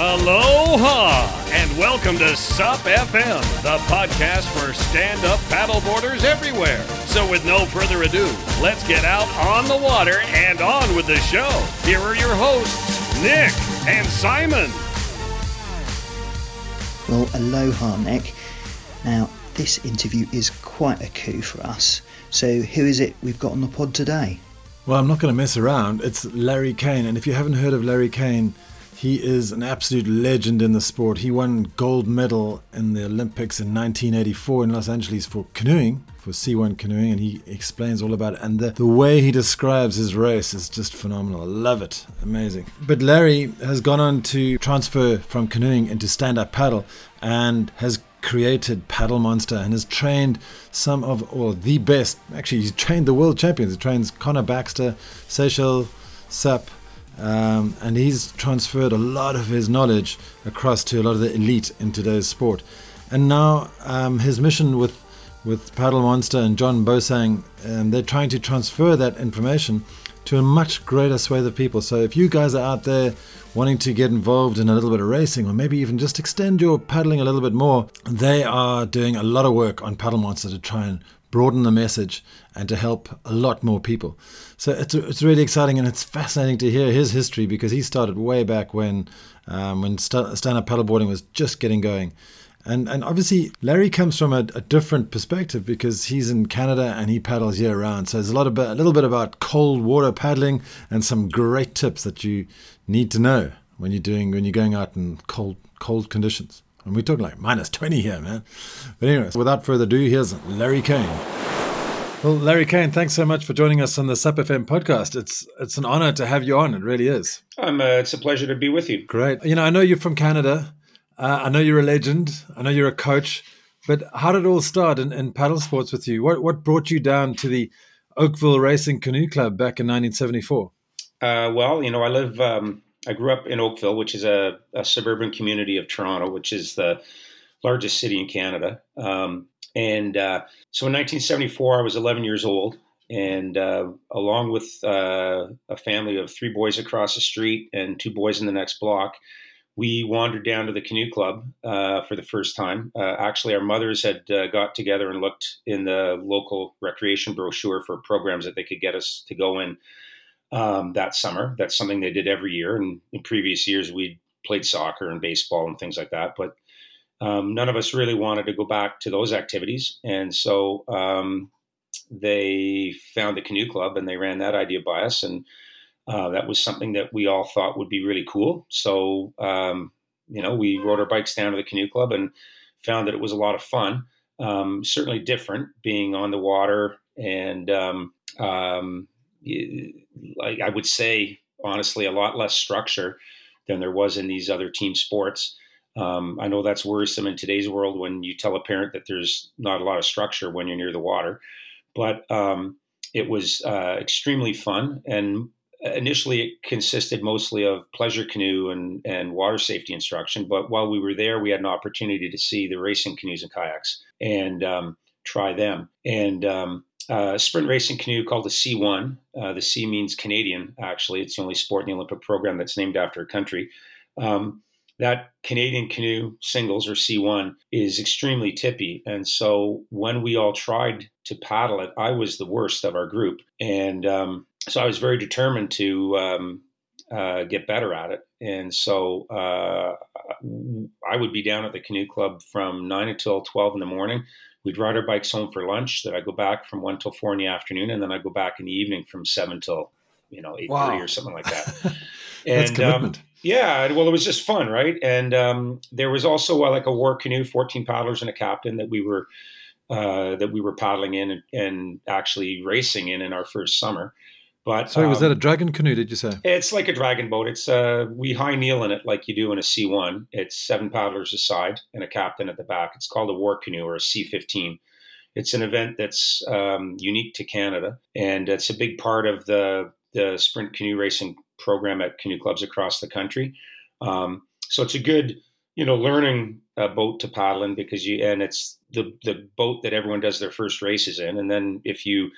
Aloha and welcome to SUP FM, the podcast for stand up paddleboarders everywhere. So, with no further ado, let's get out on the water and on with the show. Here are your hosts, Nick and Simon. Well, aloha, Nick. Now, this interview is quite a coup for us. So, who is it we've got on the pod today? Well, I'm not going to mess around. It's Larry Cain. And if you haven't heard of Larry Cain, he is an absolute legend in the sport. He won gold medal in the Olympics in 1984 in Los Angeles for canoeing, for C1 canoeing, and he explains all about it. And the, the way he describes his race is just phenomenal. I love it. Amazing. But Larry has gone on to transfer from canoeing into stand up paddle and has created Paddle Monster and has trained some of, or the best, actually, he's trained the world champions. He trains Connor Baxter, Seychelles, Sup, um, and he's transferred a lot of his knowledge across to a lot of the elite in today's sport. And now um, his mission with with Paddle Monster and John Bosang, um, they're trying to transfer that information to a much greater swathe of people. So if you guys are out there wanting to get involved in a little bit of racing, or maybe even just extend your paddling a little bit more, they are doing a lot of work on Paddle Monster to try and broaden the message and to help a lot more people. So it's, it's really exciting and it's fascinating to hear his history because he started way back when um, when st- stand-up paddleboarding was just getting going. And, and obviously, Larry comes from a, a, different perspective because he's in Canada and he paddles year round. So there's a lot of a little bit about cold water paddling and some great tips that you need to know when you're doing when you're going out in cold cold conditions. And we're talking like minus 20 here, man. But anyways, without further ado, here's Larry Cain. Well, Larry Cain, thanks so much for joining us on the SUP FM podcast. It's it's an honor to have you on. It really is. Um, uh, it's a pleasure to be with you. Great. You know, I know you're from Canada. Uh, I know you're a legend. I know you're a coach. But how did it all start in, in paddle sports with you? What what brought you down to the Oakville Racing Canoe Club back in 1974? Uh, well, you know, I live. Um, I grew up in Oakville, which is a, a, suburban community of Toronto, which is the largest city in Canada. Um, and uh, so in 1974, I was 11 years old, and uh, along with uh, a family of three boys across the street and two boys in the next block, we wandered down to the canoe club uh, for the first time. Uh, actually, our mothers had uh, got together and looked in the local recreation brochure for programs that they could get us to go in um, that summer. That's something they did every year. And in previous years, we'd played soccer and baseball and things like that. But um, none of us really wanted to go back to those activities. And so um, they found the canoe club and they ran that idea by us. And uh, that was something that we all thought would be really cool. So, um, you know, we rode our bikes down to the canoe club and found that it was a lot of fun. Um, certainly different being on the water and um, um, like I would say, honestly, a lot less structure than there was in these other team sports. Um, I know that's worrisome in today's world when you tell a parent that there's not a lot of structure when you're near the water. But um, it was uh, extremely fun. And initially, it consisted mostly of pleasure canoe and, and water safety instruction. But while we were there, we had an opportunity to see the racing canoes and kayaks and um, try them. And um, uh, sprint racing canoe called the C1. Uh, the C means Canadian, actually. It's the only sport in the Olympic program that's named after a country. Um, that Canadian canoe singles or C1 is extremely tippy. And so when we all tried to paddle it, I was the worst of our group. And um, so I was very determined to um, uh, get better at it. And so uh, I would be down at the canoe club from 9 until 12 in the morning. We'd ride our bikes home for lunch. That I go back from 1 till 4 in the afternoon. And then I go back in the evening from 7 till, you know, 8 wow. or something like that. and um, yeah, well, it was just fun, right? And um, there was also uh, like a war canoe, fourteen paddlers and a captain that we were uh, that we were paddling in and, and, actually racing in in our first summer. But sorry, um, was that a um, dragon canoe? Did you say it's like a dragon boat? It's uh, we high kneel in it like you do in a C one. It's seven paddlers a side and a captain at the back. It's called a war canoe or a C fifteen. It's an event that's um, unique to Canada, and it's a big part of the the sprint canoe racing program at canoe clubs across the country. Um, so it's a good, you know, learning uh, boat to paddle in because you and it's the the boat that everyone does their first races in. And then if you,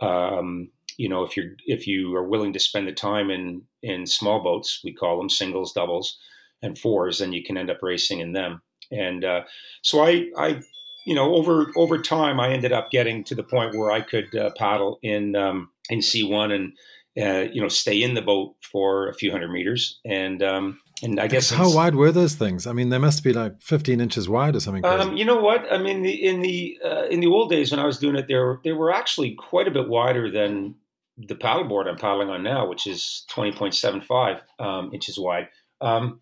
um, you know, if you're if you are willing to spend the time in in small boats, we call them singles, doubles, and fours, then you can end up racing in them. And uh, so I, I, you know, over over time, I ended up getting to the point where I could uh, paddle in um, in C1 and uh, you know stay in the boat for a few hundred meters. And um, and I guess how wide were those things? I mean, they must be like 15 inches wide or something. Um, you know what? I mean, the, in the uh, in the old days when I was doing it, they were they were actually quite a bit wider than the paddleboard I'm paddling on now, which is 20.75 um, inches wide. Um,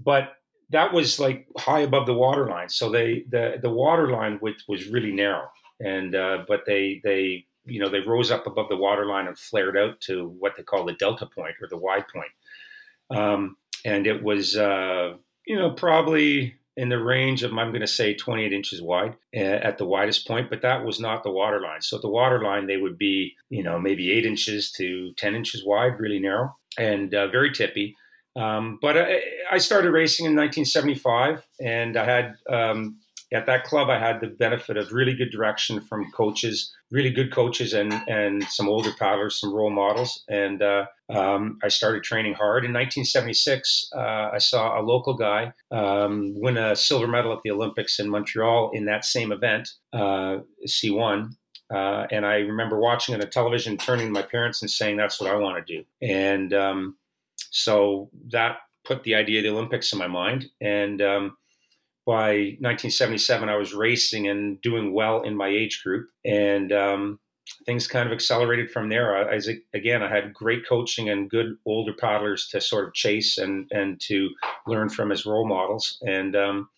but that was like high above the water line. So they the the water line width was really narrow, and uh, but they they you know they rose up above the water line and flared out to what they call the delta point or the wide point. Um, and it was uh, you know probably in the range of I'm going to say 28 inches wide uh, at the widest point, but that was not the water line. So the water line they would be you know maybe eight inches to 10 inches wide, really narrow and uh, very tippy. Um, but I, I, started racing in 1975, and I had um, at that club I had the benefit of really good direction from coaches, really good coaches, and and some older paddlers, some role models, and uh, um, I started training hard. In 1976, uh, I saw a local guy um, win a silver medal at the Olympics in Montreal in that same event, uh, C1. Uh, and I remember watching it on television, turning to my parents and saying, "That's what I want to do." And um, so that put the idea of the Olympics in my mind. And um, by 1977, I was racing and doing well in my age group. And um, things kind of accelerated from there. I, again, I had great coaching and good older paddlers to sort of chase and, and to learn from as role models. And um,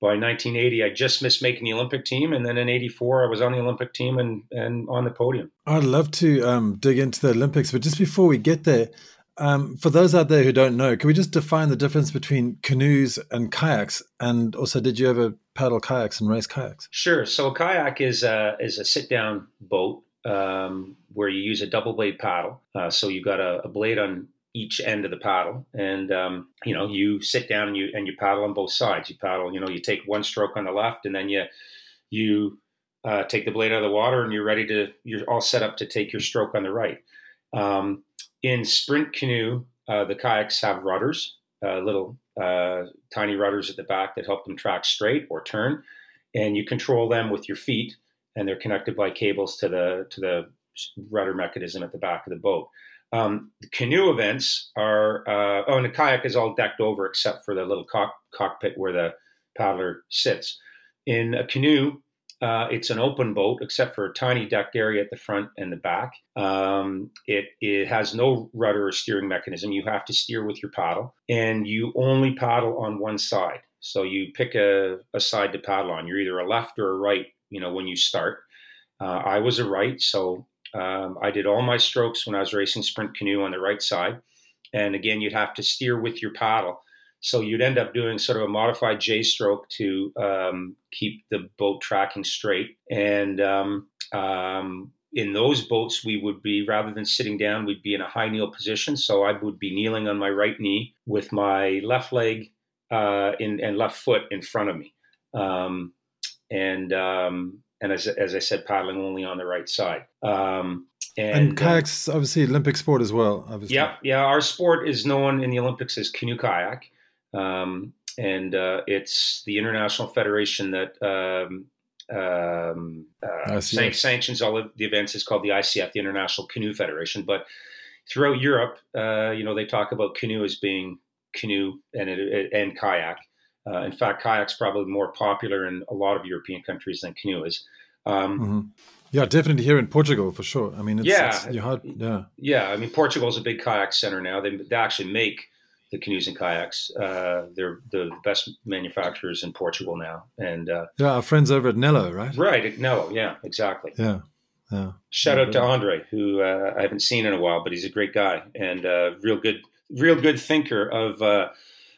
by 1980, I just missed making the Olympic team, and then in '84, I was on the Olympic team and and on the podium. I'd love to um, dig into the Olympics, but just before we get there, um, for those out there who don't know, can we just define the difference between canoes and kayaks? And also, did you ever paddle kayaks and race kayaks? Sure. So a kayak is a, is a sit down boat um, where you use a double blade paddle. Uh, so you've got a, a, blade on each end of the paddle, and um, you know you sit down and you and you paddle on both sides. You paddle, you know, you take one stroke on the left, and then you you uh, take the blade out of the water, and you're ready to. You're all set up to take your stroke on the right. Um, in sprint canoe, uh, the kayaks have rudders, uh, little uh, tiny rudders at the back that help them track straight or turn, and you control them with your feet, and they're connected by cables to the to the rudder mechanism at the back of the boat. Um, the canoe events are uh, oh, and the kayak is all decked over except for the little cock, cockpit where the paddler sits. In a canoe, uh, it's an open boat except for a tiny decked area at the front and the back. Um, it, it has no rudder or steering mechanism. You have to steer with your paddle, and you only paddle on one side. So you pick a, a side to paddle on. You're either a left or a right. You know when you start. Uh, I was a right, so um, I did all my strokes when I was racing sprint canoe on the right side. And again, you'd have to steer with your paddle. So you'd end up doing sort of a modified J stroke to um, keep the boat tracking straight. And um, um, in those boats, we would be rather than sitting down, we'd be in a high kneel position. So I would be kneeling on my right knee with my left leg uh, in, and left foot in front of me. Um, and um, and as, as I said, paddling only on the right side. Um, and, and kayaks, uh, obviously, Olympic sport as well. Obviously. Yeah, yeah. Our sport is known in the Olympics as canoe kayak. Um, and uh, it's the international federation that um, um, uh, san- sanctions all of the events. is called the ICF, the International Canoe Federation. But throughout Europe, uh, you know, they talk about canoe as being canoe and and kayak. Uh, in fact, kayak's probably more popular in a lot of European countries than canoe is. Um, mm-hmm. Yeah, definitely here in Portugal for sure. I mean, it's, yeah, it's, hard, yeah, yeah. I mean, Portugal is a big kayak center now. They, they actually make the canoes and kayaks. Uh, they're the best manufacturers in Portugal now. And uh, yeah, our friends over at Nelo, right? Right, Nelo. Yeah, exactly. Yeah. Yeah. Shout out to Andre, who uh, I haven't seen in a while, but he's a great guy and uh, real good, real good thinker of uh,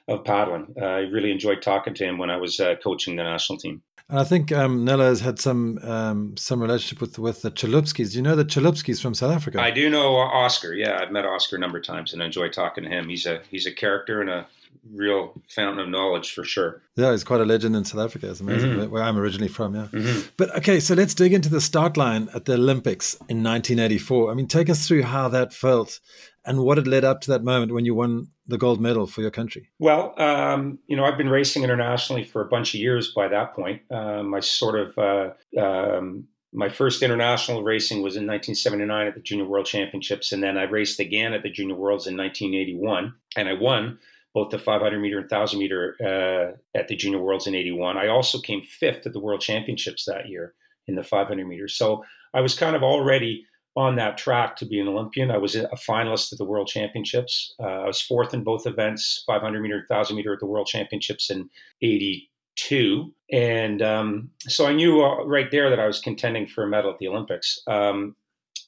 of paddling. Uh, I really enjoyed talking to him when I was coaching the national team. And I think um, Nelo has had some um, some relationship with with the Chalupskis. Do you know the Chalupskis from South Africa? I do know Oscar. Yeah, I've met Oscar a number of times and enjoy talking to him. He's a he's a character and a real fountain of knowledge for sure. Yeah, he's quite a legend in South Africa. It's amazing mm-hmm. where I'm originally from. Yeah, mm-hmm. but okay, so let's dig into the start line at the Olympics in 1984. I mean, take us through how that felt and what had led up to that moment when you won the gold medal for your country? Well, um, you know, I've been racing internationally for a bunch of years by that point. Um, I sort of, uh, um, my first international racing was in 1979 at the Junior World Championships, and then I raced again at the Junior Worlds in 1981, and I won both the 500 meter and 1000 meter uh, at the Junior Worlds in 81. I also came fifth at the World Championships that year in the 500 meters. So I was kind of already on that track to be an Olympian. I was a finalist at the World Championships. Uh, I was fourth in both events 500 meter, 1000 meter at the World Championships in 82. And um, so I knew uh, right there that I was contending for a medal at the Olympics. Um,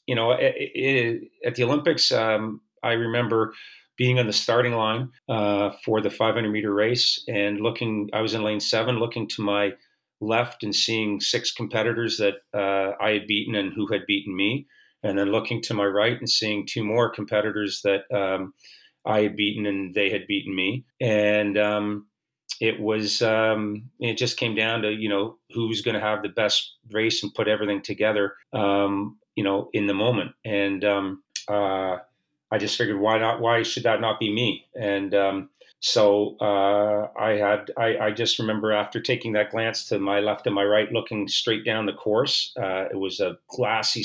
you know, it, it, at the Olympics, um, I remember being on the starting line uh, for the 500 meter race and looking, I was in lane seven, looking to my left and seeing six competitors that uh, I had beaten and who had beaten me. And then looking to my right and seeing two more competitors that um, I had beaten and they had beaten me. And um, it was, um, it just came down to, you know, who's going to have the best race and put everything together, um, you know, in the moment. And, um, uh, I just figured why not? Why should that not be me? And um, so uh, I had I, I, just remember after taking that glance to my left and my right, looking straight down the course. Uh, it was a glassy,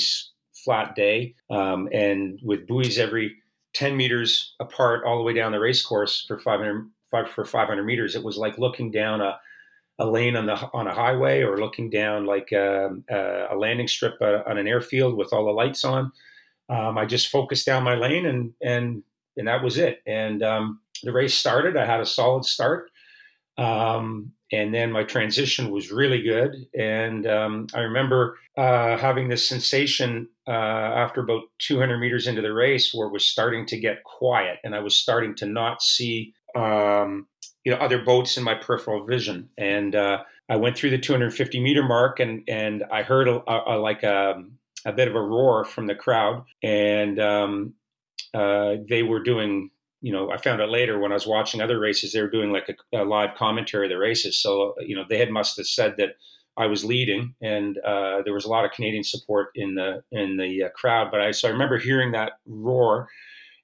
flat day, um, and with buoys every ten meters apart, all the way down the race course for 500 for 500 meters. It was like looking down a a lane on the on a highway or looking down like a, um, a landing strip uh, on an airfield with all the lights on um, I just focused down my lane and and and that was it. And um, the race started. I had a solid start, um, and then my transition was really good. And um, I remember uh, having this sensation uh, after about 200 meters into the race where it was starting to get quiet, and I was starting to not see um, you know other boats in my peripheral vision. And uh, I went through the 250 meter mark, and and I heard a, a, a like a a bit of a roar from the crowd, and um, uh, they were doing. You know, I found out later when I was watching other races, they were doing like a, a live commentary of the races. So, you know, they had must have said that I was leading, and uh, there was a lot of Canadian support in the in the uh, crowd. But I so I remember hearing that roar,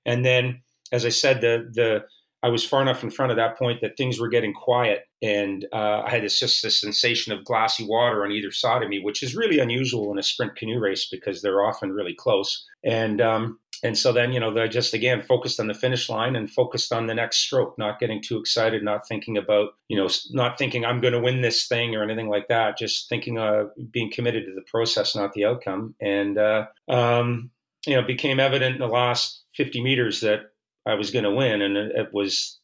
and then as I said, the the I was far enough in front of that point that things were getting quiet, and uh, I had this just this sensation of glassy water on either side of me, which is really unusual in a sprint canoe race because they're often really close. And um, and so then you know I just again focused on the finish line and focused on the next stroke, not getting too excited, not thinking about you know not thinking I'm going to win this thing or anything like that, just thinking of being committed to the process, not the outcome. And uh, um, you know, it became evident in the last 50 meters that I was going to win, and it, was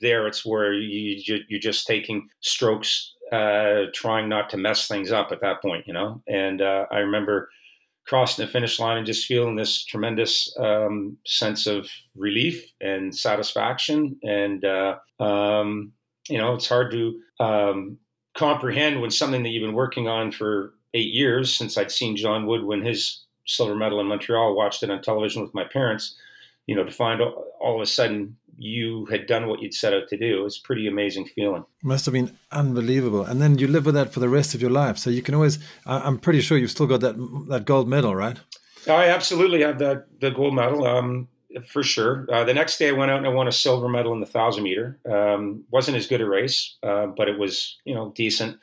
there. It's where you you're just taking strokes, uh, trying not to mess things up at that point, you know. And uh, I remember crossing the finish line and just feeling this tremendous um, sense of relief and satisfaction. And uh, um, you know, it's hard to um, comprehend when something that you've been working on for eight years since I'd seen John Wood win his silver medal in Montreal, watched it on television with my parents you know, to find all of a sudden you had done what you'd set out to do. Was pretty amazing feeling. Must have been unbelievable. And then you live with that for the rest of your life. So you can always, I'm pretty sure you've still got that that gold medal, right? I absolutely have that the gold medal. Um, for sure. Uh, the next day, I went out and I won a silver medal in the thousand meter. Um, wasn't as good a race, uh, but it was you know decent.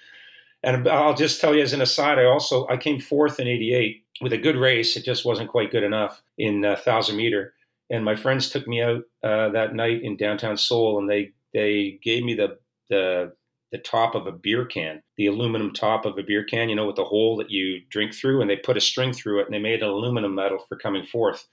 And I'll just tell you as an aside, I also I came fourth in '88 with a good race. It just wasn't quite good enough in uh, thousand meter and my friends took me out uh, that night in downtown Seoul, and they they gave me the the the top of a beer can, the aluminum top of a beer can, you know, with the hole that you drink through, and they put a string through it, and they made an aluminum medal for coming forth.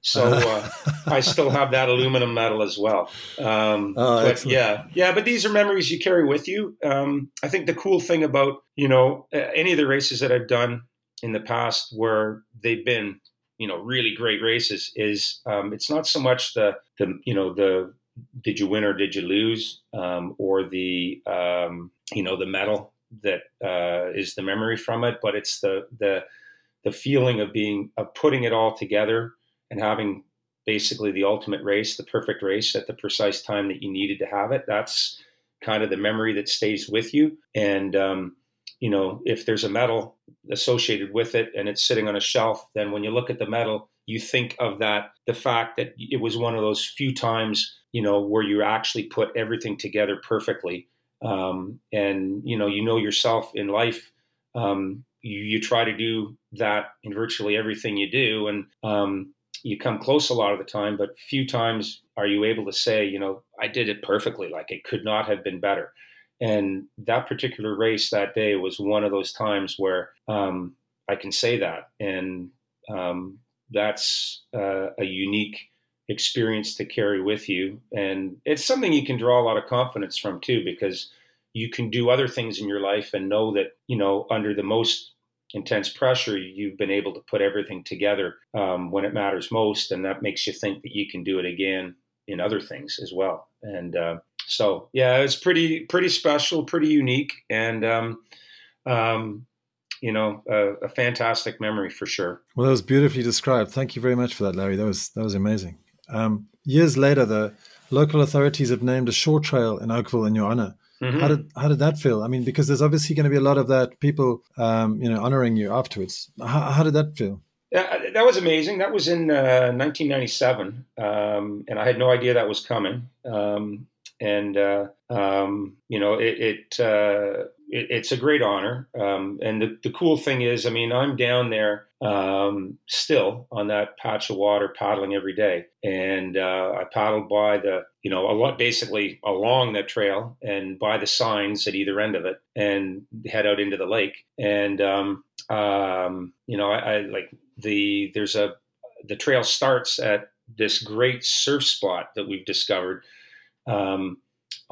So uh, I still have that aluminum medal as well. Um, oh, but yeah, yeah. But these are memories you carry with you. Um, I think the cool thing about you know any of the races that I've done in the past where they've been you know really great races is um, it's not so much the the you know the did you win or did you lose um, or the um, you know the medal that uh, is the memory from it but it's the the the feeling of being of putting it all together and having basically the ultimate race the perfect race at the precise time that you needed to have it. That's kind of the memory that stays with you. And um, you know, if there's a medal associated with it and it's sitting on a shelf, then when you look at the medal, you think of that the fact that it was one of those few times you know where you actually put everything together perfectly. Um, and you know you know yourself in life um, you, you, try to do that in virtually everything you do and um, you come close a lot of the time but few times are you able to say you know i did it perfectly like it could not have been better and that particular race that day was one of those times where um, i can say that and um, that's uh, a unique experience to carry with you. And it's something you can draw a lot of confidence from too, because you can do other things in your life and know that, you know, under the most intense pressure, you've been able to put everything together um, when it matters most. And that makes you think that you can do it again in other things as well. And uh, so, yeah, it's pretty, pretty special, pretty unique. And, um, um, you know, a, a, fantastic memory for sure. Well, that was beautifully described. Thank you very much for that, Larry. That was that was amazing. Um, years later, the local authorities have named a short trail in Oakville in your honor. Mm-hmm. How did how did that feel? I mean, because there's obviously going to be a lot of that people, um, you know, honoring you afterwards. How, how did that feel? Yeah, that was amazing. That was in uh, 1997, um, and I had no idea that was coming. Um, and uh, um, you know, it, it uh, it, it's a great honor. Um, and the, the cool thing is, I mean, I'm down there um, still on that patch of water paddling every day. And uh, I paddled by the, you know, a lot basically along the trail and by the signs at either end of it and head out into the lake. And, um, um, you know, I, I like the, there's a, the trail starts at this great surf spot that we've discovered. Um,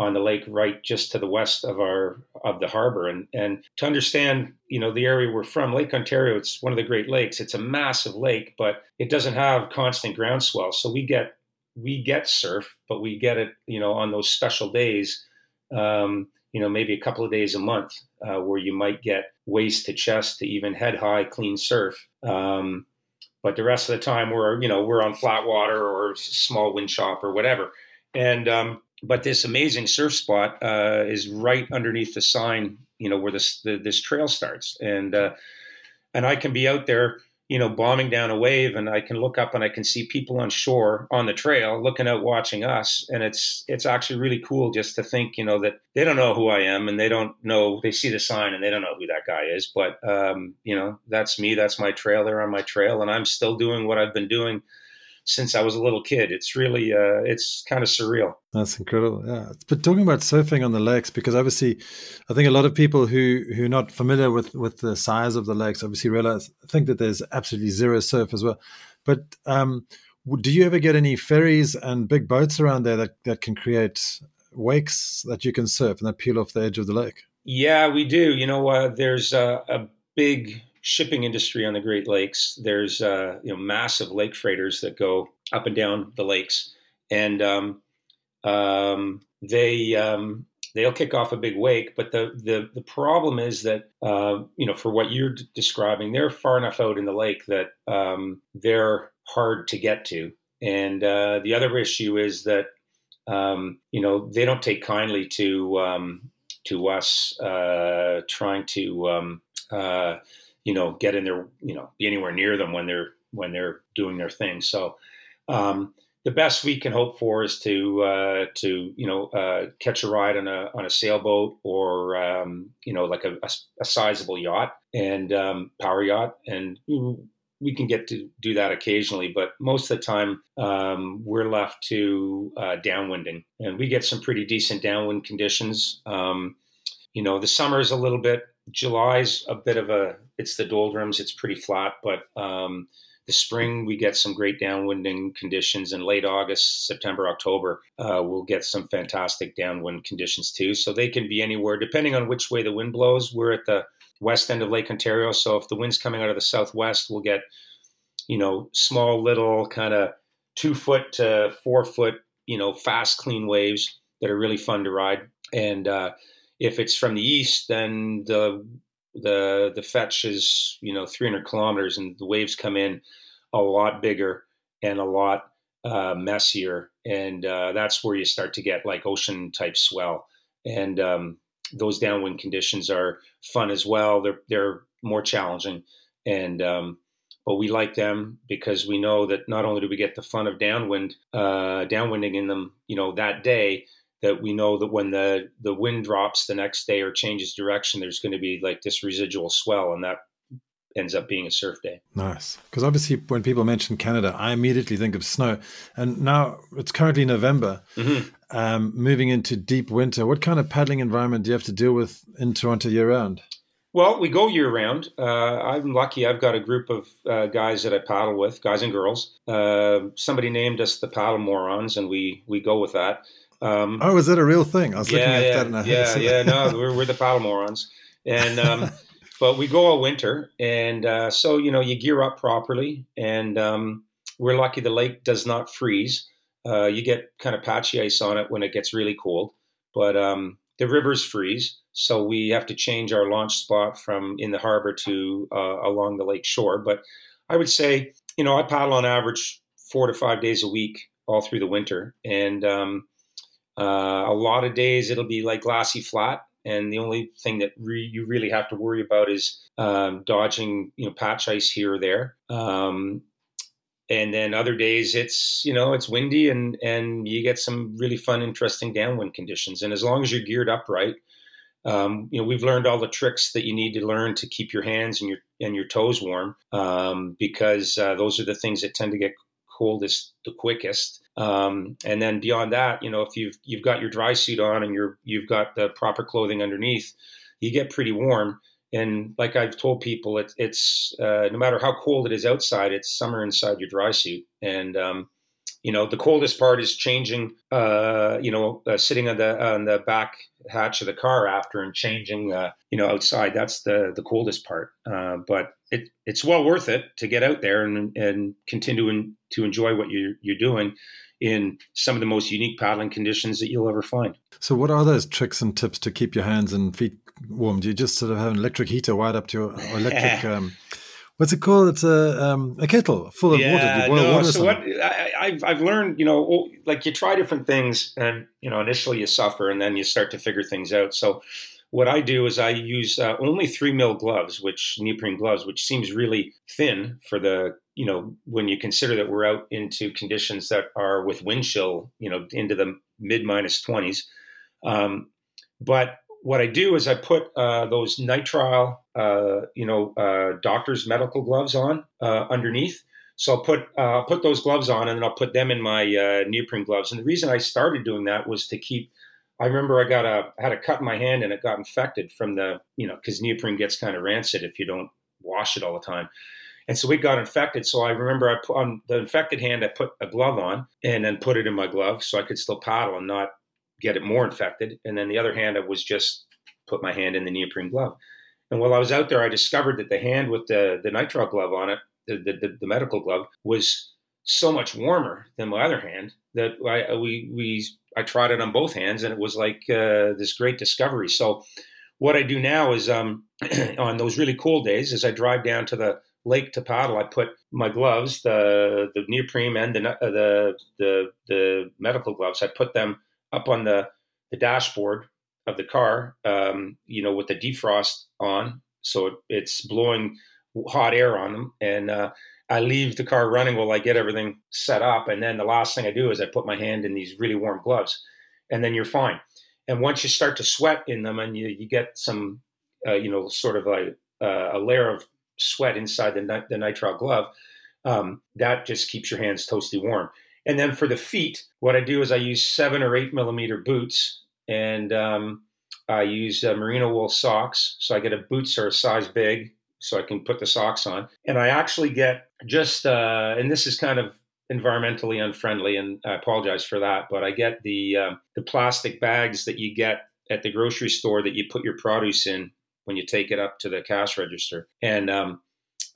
on the lake right just to the west of our of the harbor. And and to understand you know the area we're from lake ontario it's one of the great lakes. It's a massive lake but it doesn't have constant groundswell. So we get we get surf but we get it you know on those special days um, you know maybe a couple of days a month uh, where you might get waist to chest to even head high clean surf. Um, but the rest of the time we're you know we're on flat water or small wind chop or whatever and um, but this amazing surf spot uh, is right underneath the sign, you know, where this the, this trail starts, and uh, and I can be out there, you know, bombing down a wave, and I can look up and I can see people on shore on the trail looking out, watching us, and it's it's actually really cool just to think, you know, that they don't know who I am, and they don't know they see the sign and they don't know who that guy is, but um, you know, that's me, that's my trail, they're on my trail, and I'm still doing what I've been doing since I was a little kid. It's really, uh, it's kind of surreal. That's incredible. Yeah. But talking about surfing on the lakes, because obviously, I think a lot of people who who are not familiar with with the size of the lakes obviously realize think that there's absolutely zero surf as well. But um, do you ever get any ferries and big boats around there that that can create wakes that you can surf and that peel off the edge of the lake? Yeah, we do. You know, uh, there's a, a big shipping industry on the Great Lakes. There's uh, you know massive lake freighters that go up and down the lakes, and um, um, they um, they'll kick off a big wake. But the the the problem is that uh, you know for what you're describing, they're far enough out in the lake that um, they're hard to get to. And uh, the other issue is that um, you know they don't take kindly to um, to us uh, trying to uh, you know, get in there, you know, be anywhere near them when they're when they're doing their thing. So um, the best we can hope for is to uh, to you know uh, catch a ride on a on a sailboat or um, you know like a, a, a sizable yacht and um, power yacht, and we can get to do that occasionally. But most of the time, um, we're left to uh, downwinding, and we get some pretty decent downwind conditions. Um, you know, the summer is a little bit July's a bit of a it's the doldrums. It's pretty flat, but um, the spring we get some great downwinding conditions. In late August, September, October, uh, we'll get some fantastic downwind conditions too. So they can be anywhere depending on which way the wind blows. We're at the west end of Lake Ontario, so if the wind's coming out of the southwest, we'll get you know small little kind of two foot to four foot you know fast clean waves that are really fun to ride and uh, if it's from the east, then the the the fetch is you know 300 kilometers, and the waves come in a lot bigger and a lot uh, messier, and uh, that's where you start to get like ocean type swell. And um, those downwind conditions are fun as well. They're they're more challenging, and um, but we like them because we know that not only do we get the fun of downwind, uh, downwinding in them, you know, that day, that we know that when the the wind drops the next day or changes direction, there's going to be like this residual swell, and that ends up being a surf day. Nice. Because obviously, when people mention Canada, I immediately think of snow. And now it's currently November, mm-hmm. um, moving into deep winter. What kind of paddling environment do you have to deal with in Toronto year round? Well, we go year round. Uh, I'm lucky. I've got a group of uh, guys that I paddle with, guys and girls. Uh, somebody named us the paddle morons, and we we go with that. Um, oh, is that a real thing? I was yeah, looking at yeah, that. And yeah, yeah. No, we're, we're the paddle morons, and um, but we go all winter, and uh, so you know you gear up properly, and um, we're lucky the lake does not freeze. Uh, you get kind of patchy ice on it when it gets really cold, but um, the rivers freeze, so we have to change our launch spot from in the harbor to uh, along the lake shore. But I would say, you know, I paddle on average four to five days a week all through the winter, and um, uh, a lot of days it'll be like glassy flat, and the only thing that re- you really have to worry about is um, dodging, you know, patch ice here or there. Um, and then other days it's you know it's windy and and you get some really fun interesting downwind conditions and as long as you're geared up right um, you know we've learned all the tricks that you need to learn to keep your hands and your and your toes warm um, because uh, those are the things that tend to get coldest the quickest um, and then beyond that you know if you've you've got your dry suit on and you're you've got the proper clothing underneath you get pretty warm and like I've told people, it, it's uh, no matter how cold it is outside, it's summer inside your dry suit. And um, you know, the coldest part is changing. Uh, you know, uh, sitting on the on the back hatch of the car after and changing. Uh, you know, outside. That's the the coldest part. Uh, but it it's well worth it to get out there and and continue to enjoy what you you're doing in some of the most unique paddling conditions that you'll ever find. So, what are those tricks and tips to keep your hands and feet warm? Do you just sort of have an electric heater wired up to your electric? Um, what's it called? It's a um, a kettle full of yeah, water. Do you boil no, water so what I, have I've learned, you know, like you try different things, and you know, initially you suffer, and then you start to figure things out. So what I do is I use uh, only three mil gloves, which neoprene gloves, which seems really thin for the you know when you consider that we're out into conditions that are with wind chill, you know, into the mid minus twenties. Um, but what I do is I put uh, those nitrile, uh, you know, uh, doctor's medical gloves on uh, underneath. So I'll put uh, put those gloves on, and then I'll put them in my neoprene gloves. And the reason I started doing that was to keep I remember I got a had a cut in my hand and it got infected from the you know because neoprene gets kind of rancid if you don't wash it all the time, and so it got infected. So I remember I put on the infected hand I put a glove on and then put it in my glove so I could still paddle and not get it more infected. And then the other hand I was just put my hand in the neoprene glove. And while I was out there, I discovered that the hand with the the nitrile glove on it, the the, the medical glove, was so much warmer than my other hand that I, we we I tried it on both hands, and it was like uh, this great discovery. So, what I do now is um, on those really cool days, as I drive down to the lake to paddle, I put my gloves, the the neoprene and the uh, the, the the medical gloves, I put them up on the the dashboard of the car, um, you know, with the defrost on, so it, it's blowing hot air on them, and uh, I leave the car running while I get everything set up. And then the last thing I do is I put my hand in these really warm gloves, and then you're fine. And once you start to sweat in them and you, you get some, uh, you know, sort of a, uh, a layer of sweat inside the, the nitrile glove, um, that just keeps your hands toasty warm. And then for the feet, what I do is I use seven or eight millimeter boots and um, I use uh, merino wool socks. So I get a boots are a size big so I can put the socks on. And I actually get just, uh, and this is kind of environmentally unfriendly, and I apologize for that, but I get the um, the plastic bags that you get at the grocery store that you put your produce in when you take it up to the cash register, and um,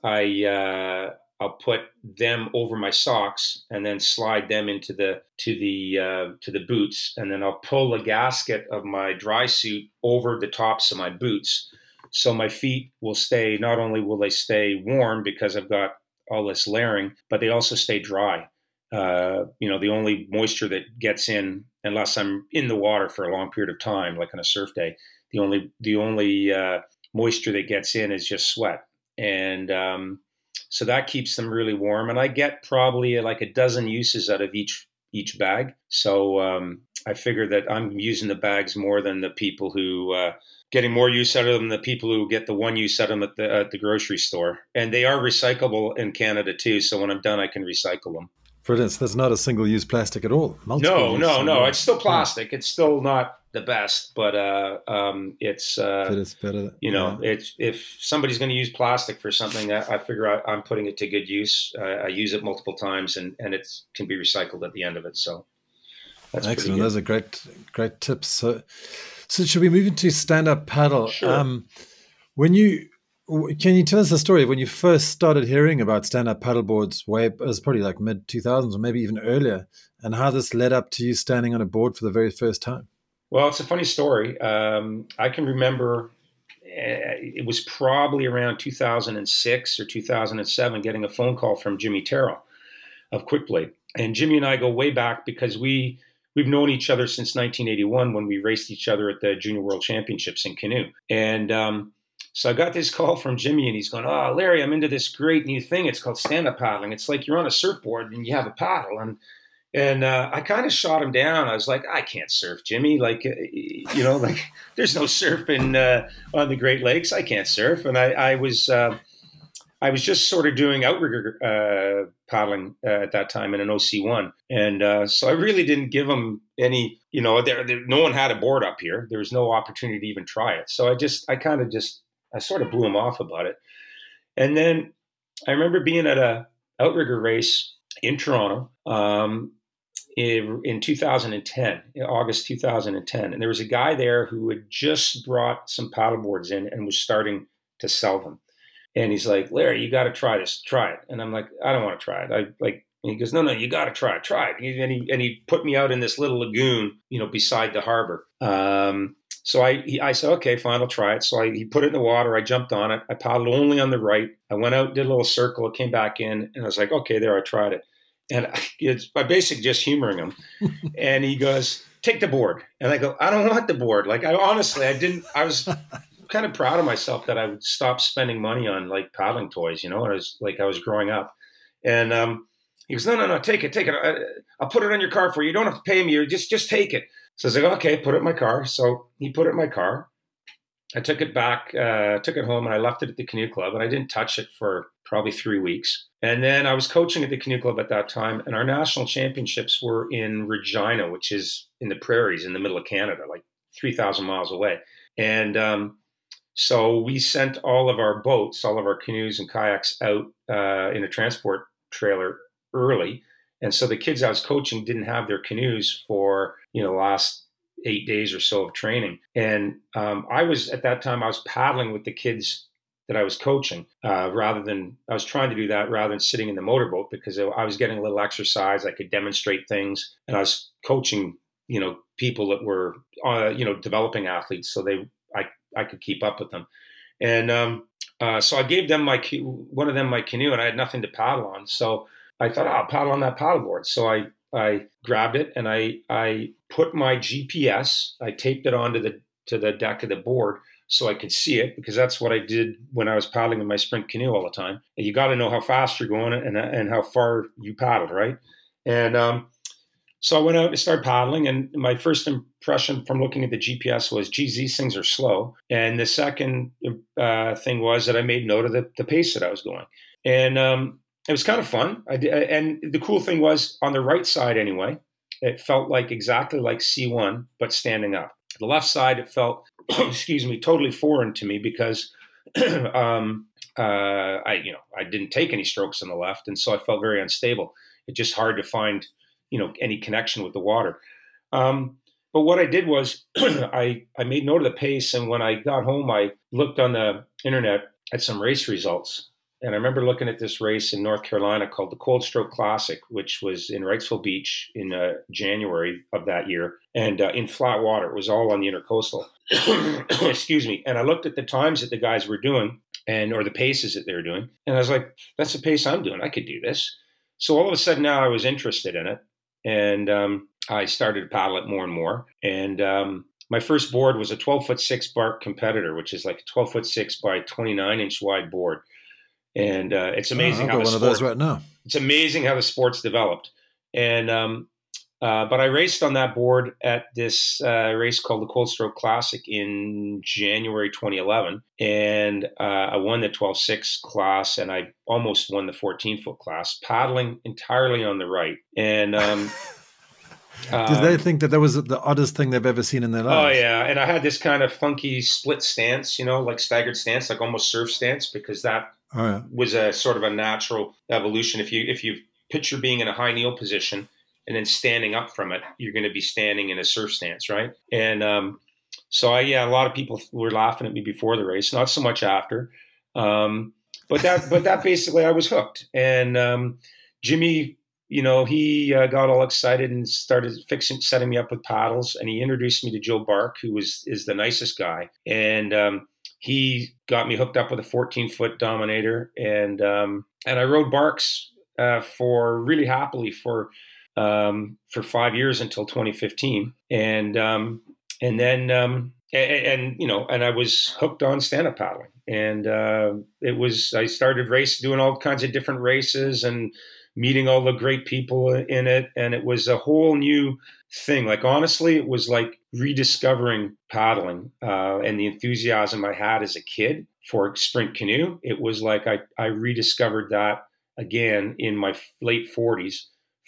I. Uh, I'll put them over my socks and then slide them into the to the uh, to the boots, and then I'll pull the gasket of my dry suit over the tops of my boots, so my feet will stay, not only will they stay warm because I've got all this layering, but they also stay dry. Uh, you know, the only moisture that gets in, unless I'm in the water for a long period of time, like on a surf day, the only the only uh, moisture that gets in is just sweat. And um, so that keeps them really warm. And I get probably like a dozen uses out of each each bag. So um, I figure that I'm using the bags more than the people who uh, getting more use out of them than the people who get the one use out of them at the, at the grocery store. And they are recyclable in Canada too. So when I'm done, I can recycle them. Brilliant. instance, that's not a single use plastic at all. no, no, no. It's still plastic. It's still not the best, but uh, um, it's uh, it's better. You know, yeah. it's if somebody's going to use plastic for something, I, I figure I, am putting it to good use. Uh, I use it multiple times, and and it can be recycled at the end of it. So that's excellent. Those are great, great tips. So, so should we move into stand up paddle? Sure. Um, when you can you tell us the story of when you first started hearing about stand-up paddleboards? Way it was probably like mid two thousands or maybe even earlier, and how this led up to you standing on a board for the very first time. Well, it's a funny story. Um, I can remember eh, it was probably around 2006 or 2007 getting a phone call from Jimmy Terrell of Quickblade, and Jimmy and I go way back because we we've known each other since 1981 when we raced each other at the Junior World Championships in canoe, and um, so I got this call from Jimmy, and he's going, "Oh, Larry, I'm into this great new thing. It's called stand-up paddling. It's like you're on a surfboard and you have a paddle." And and uh, I kind of shot him down. I was like, "I can't surf, Jimmy. Like, uh, you know, like there's no surfing uh, on the Great Lakes. I can't surf." And I, I was. Uh, I was just sort of doing outrigger uh, paddling uh, at that time in an OC1, and uh, so I really didn't give him any. You know, there, there, no one had a board up here. There was no opportunity to even try it. So I just, I kind of just I sort of blew him off about it. And then I remember being at a outrigger race in Toronto um, in, in 2010, in August 2010, and there was a guy there who had just brought some paddleboards in and was starting to sell them. And he's like, Larry, you got to try this. Try it. And I'm like, I don't want to try it. I like. he goes, No, no, you got to try it. Try it. And he and he put me out in this little lagoon, you know, beside the harbor. Um, so I, he, I said, okay, fine, I'll try it. So I, he put it in the water. I jumped on it. I paddled only on the right. I went out, did a little circle, came back in, and I was like, okay, there, I tried it. And it's by basic just humoring him. and he goes, take the board. And I go, I don't want the board. Like, I honestly, I didn't, I was kind of proud of myself that I would stop spending money on like paddling toys, you know, and I was like, I was growing up. And, um, he goes, no, no, no, take it, take it. I, will put it on your car for you. You don't have to pay me. You just, just take it. So I was like, okay, put it in my car. So he put it in my car. I took it back, uh, took it home, and I left it at the canoe club. And I didn't touch it for probably three weeks. And then I was coaching at the canoe club at that time, and our national championships were in Regina, which is in the prairies in the middle of Canada, like 3,000 miles away. And um, so we sent all of our boats, all of our canoes and kayaks out uh, in a transport trailer early. And so the kids I was coaching didn't have their canoes for you know, last eight days or so of training. And um, I was at that time I was paddling with the kids that I was coaching uh, rather than I was trying to do that rather than sitting in the motorboat because I was getting a little exercise. I could demonstrate things, and I was coaching you know people that were uh, you know developing athletes, so they I I could keep up with them. And um, uh, so I gave them my one of them my canoe, and I had nothing to paddle on. So I thought, oh, I'll paddle on that paddleboard. So I I grabbed it and I I put my GPS. I taped it onto the to the deck of the board so I could see it because that's what I did when I was paddling in my sprint canoe all the time. You got to know how fast you're going and and how far you paddled, right? And um, so I went out and started paddling, and my first impression from looking at the GPS was, geez, these things are slow. And the second uh, thing was that I made note of the, the pace that I was going. And um, it was kind of fun. I did, and the cool thing was on the right side anyway, it felt like exactly like C1, but standing up. The left side, it felt, excuse me, totally foreign to me because um, uh, I, you know, I didn't take any strokes on the left, and so I felt very unstable. It's just hard to find, you know, any connection with the water. Um, but what I did was I I made note of the pace, and when I got home, I looked on the internet at some race results and I remember looking at this race in North Carolina called the Cold Stroke Classic, which was in Wrightsville Beach in uh, January of that year, and uh, in flat water. It was all on the intercoastal. Excuse me. And I looked at the times that the guys were doing, and or the paces that they were doing, and I was like, "That's the pace I'm doing. I could do this." So all of a sudden, now I was interested in it, and um, I started to paddle it more and more. And um, my first board was a 12 foot six bark competitor, which is like a 12 foot six by 29 inch wide board and uh, it's amazing oh, how one the of sport, those right now. It's amazing how the sport's developed, and um, uh, but I raced on that board at this uh, race called the Cold Stroke Classic in January 2011, and uh, I won the 12.6 class, and I almost won the 14 foot class, paddling entirely on the right, and. Um, Did they think that that was the oddest thing they've ever seen in their life? Oh yeah, and I had this kind of funky split stance, you know, like staggered stance, like almost surf stance, because that Oh, yeah. was a sort of a natural evolution. If you if you picture being in a high kneel position and then standing up from it, you're going to be standing in a surf stance, right? And um, so I yeah, a lot of people were laughing at me before the race, not so much after. Um, but that but that basically I was hooked, and um, Jimmy you know, he uh, got all excited and started fixing, setting me up with paddles. And he introduced me to Joe Bark, who was is the nicest guy. And um, he got me hooked up with a 14 foot Dominator, and um, and I rode Barks uh, for really happily for um, for five years until 2015, and um, and then and, and, you know, and I was hooked on stand up paddling, and uh, it was I started race doing all kinds of different races and meeting all the great people in it and it was a whole new thing. Like honestly it was like rediscovering paddling uh, and the enthusiasm i had as a kid for sprint canoe. It was like i, I rediscovered that again in my late 40s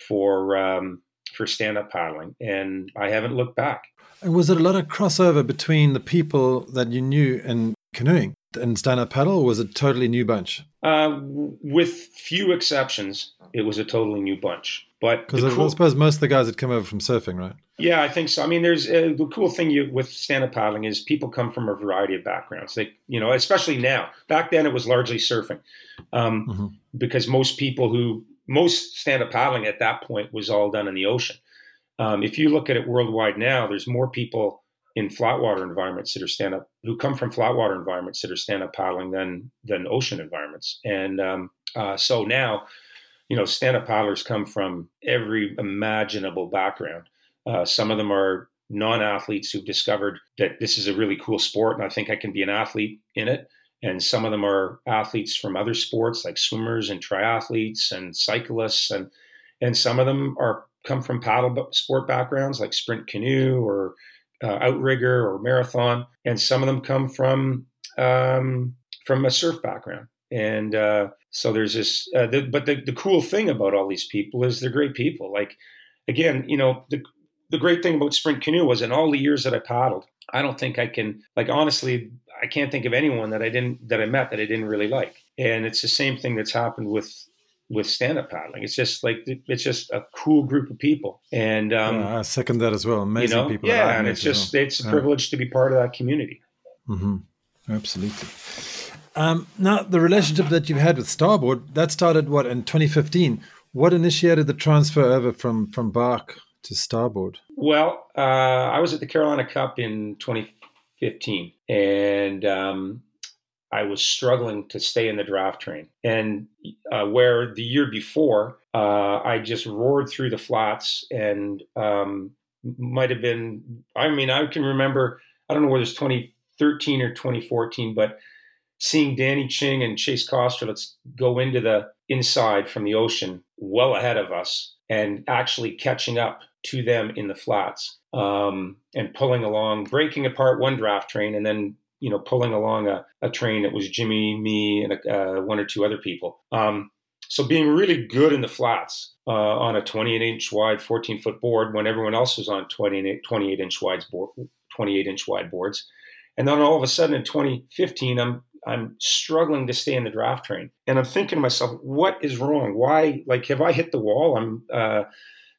for um, for stand-up paddling and i haven't looked back. And was it a lot of crossover between the people that you knew in canoeing and stand-up paddle or was it totally new bunch uh, with few exceptions it was a totally new bunch. But because cool, I suppose most of the guys had come over from surfing, right? Yeah, I think so. I mean, there's uh, the cool thing you, with stand-up paddling is people come from a variety of backgrounds. They, you know, especially now. Back then, it was largely surfing, um, mm-hmm. because most people who most stand-up paddling at that point was all done in the ocean. Um, if you look at it worldwide now, there's more people in flatwater environments that are stand up who come from flatwater environments that are stand up paddling than than ocean environments. And um, uh, so now you know, stand up paddlers come from every imaginable background. Uh, some of them are non athletes who've discovered that this is a really cool sport and I think I can be an athlete in it. And some of them are athletes from other sports like swimmers and triathletes and cyclists. And, and some of them are come from paddle sport backgrounds like sprint canoe or uh, outrigger or marathon. And some of them come from, um, from a surf background. And uh, so there's this, uh, the, but the, the cool thing about all these people is they're great people. Like, again, you know, the, the great thing about sprint canoe was in all the years that I paddled, I don't think I can, like, honestly, I can't think of anyone that I didn't, that I met that I didn't really like. And it's the same thing that's happened with, with stand-up paddling. It's just like it's just a cool group of people, and um, yeah, I second that as well. Amazing you know, people. Yeah, and it's just well. it's a privilege yeah. to be part of that community. Mm-hmm. Absolutely. Um, now, the relationship that you've had with Starboard that started what in 2015. What initiated the transfer over from from Bark to Starboard? Well, uh, I was at the Carolina Cup in 2015, and um, I was struggling to stay in the draft train. And uh, where the year before, uh, I just roared through the flats and um, might have been. I mean, I can remember. I don't know whether it's 2013 or 2014, but seeing Danny Ching and Chase Kosterlitz go into the inside from the ocean well ahead of us and actually catching up to them in the flats um, and pulling along, breaking apart one draft train and then you know pulling along a, a train that was Jimmy, me, and a, uh, one or two other people. Um, so being really good in the flats uh, on a 28 inch wide, 14 foot board when everyone else was on 28, 28 inch wide board, 28 inch wide boards. And then all of a sudden in 2015, I'm I'm struggling to stay in the draft train. And I'm thinking to myself, what is wrong? Why, like, have I hit the wall? I'm, uh,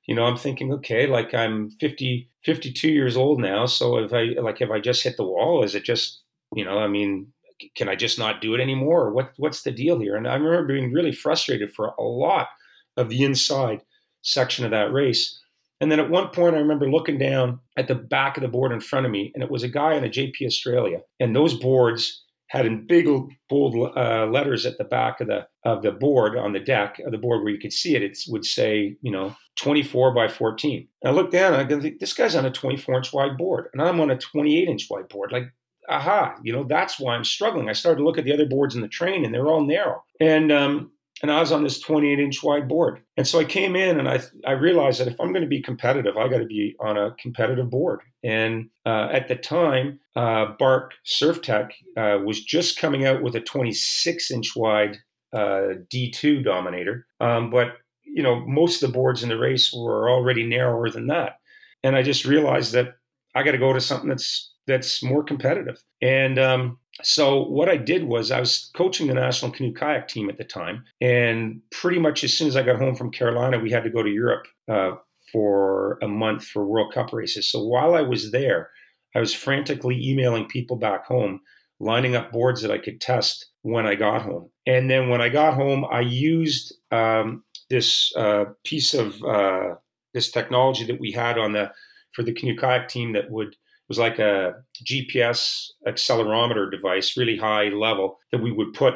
you know, I'm thinking, okay, like I'm 50, 52 years old now. So if I, like, have I just hit the wall? Is it just, you know, I mean, can I just not do it anymore? What, what's the deal here? And I remember being really frustrated for a lot of the inside section of that race. And then at one point, I remember looking down at the back of the board in front of me, and it was a guy in a JP Australia. And those boards, had in big bold uh, letters at the back of the of the board on the deck of the board where you could see it. It would say, you know, 24 by 14. And I looked down and I go, this guy's on a 24 inch wide board, and I'm on a 28 inch wide board. Like, aha, you know, that's why I'm struggling. I started to look at the other boards in the train and they're all narrow. And, um, and I was on this 28 inch wide board. And so I came in and I, I realized that if I'm going to be competitive, I got to be on a competitive board. And uh, at the time, uh, Bark Surf Tech uh, was just coming out with a 26 inch wide uh, D2 Dominator. Um, but, you know, most of the boards in the race were already narrower than that. And I just realized that I got to go to something that's that's more competitive. And um, so what I did was I was coaching the national canoe kayak team at the time, and pretty much as soon as I got home from Carolina, we had to go to Europe uh, for a month for World Cup races. So while I was there, I was frantically emailing people back home, lining up boards that I could test when I got home. And then when I got home, I used um, this uh, piece of uh, this technology that we had on the for the canoe kayak team that would was like a GPS accelerometer device, really high level, that we would put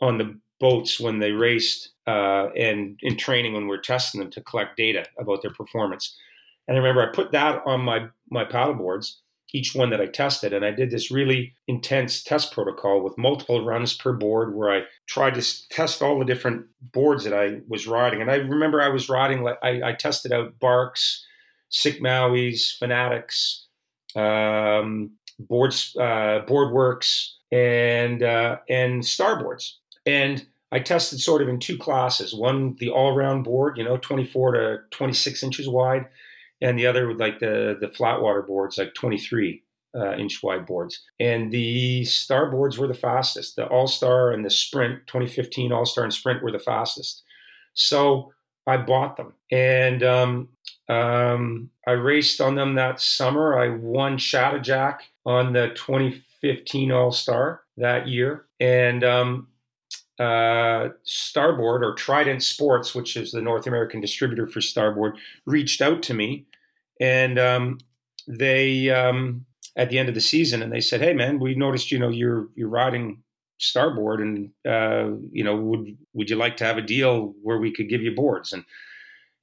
on the boats when they raced uh, and in training when we are testing them to collect data about their performance. And I remember I put that on my my paddle boards, each one that I tested, and I did this really intense test protocol with multiple runs per board, where I tried to test all the different boards that I was riding. And I remember I was riding like I, I tested out Barks, SIC Maui's, Fanatics, um, boards, uh, BoardWorks, and uh, and starboards. And I tested sort of in two classes. One, the all-round board, you know, 24 to 26 inches wide, and the other with like the the flat water boards, like 23 uh, inch wide boards. And the Starboards were the fastest. The All Star and the Sprint 2015 All Star and Sprint were the fastest. So I bought them, and um, um, I raced on them that summer. I won Chattajack on the 2015 All Star that year. And um, uh, Starboard or Trident Sports, which is the North American distributor for Starboard, reached out to me. And um, they, um, at the end of the season, and they said, Hey, man, we noticed, you know, you're, you're riding starboard and uh, you know would would you like to have a deal where we could give you boards and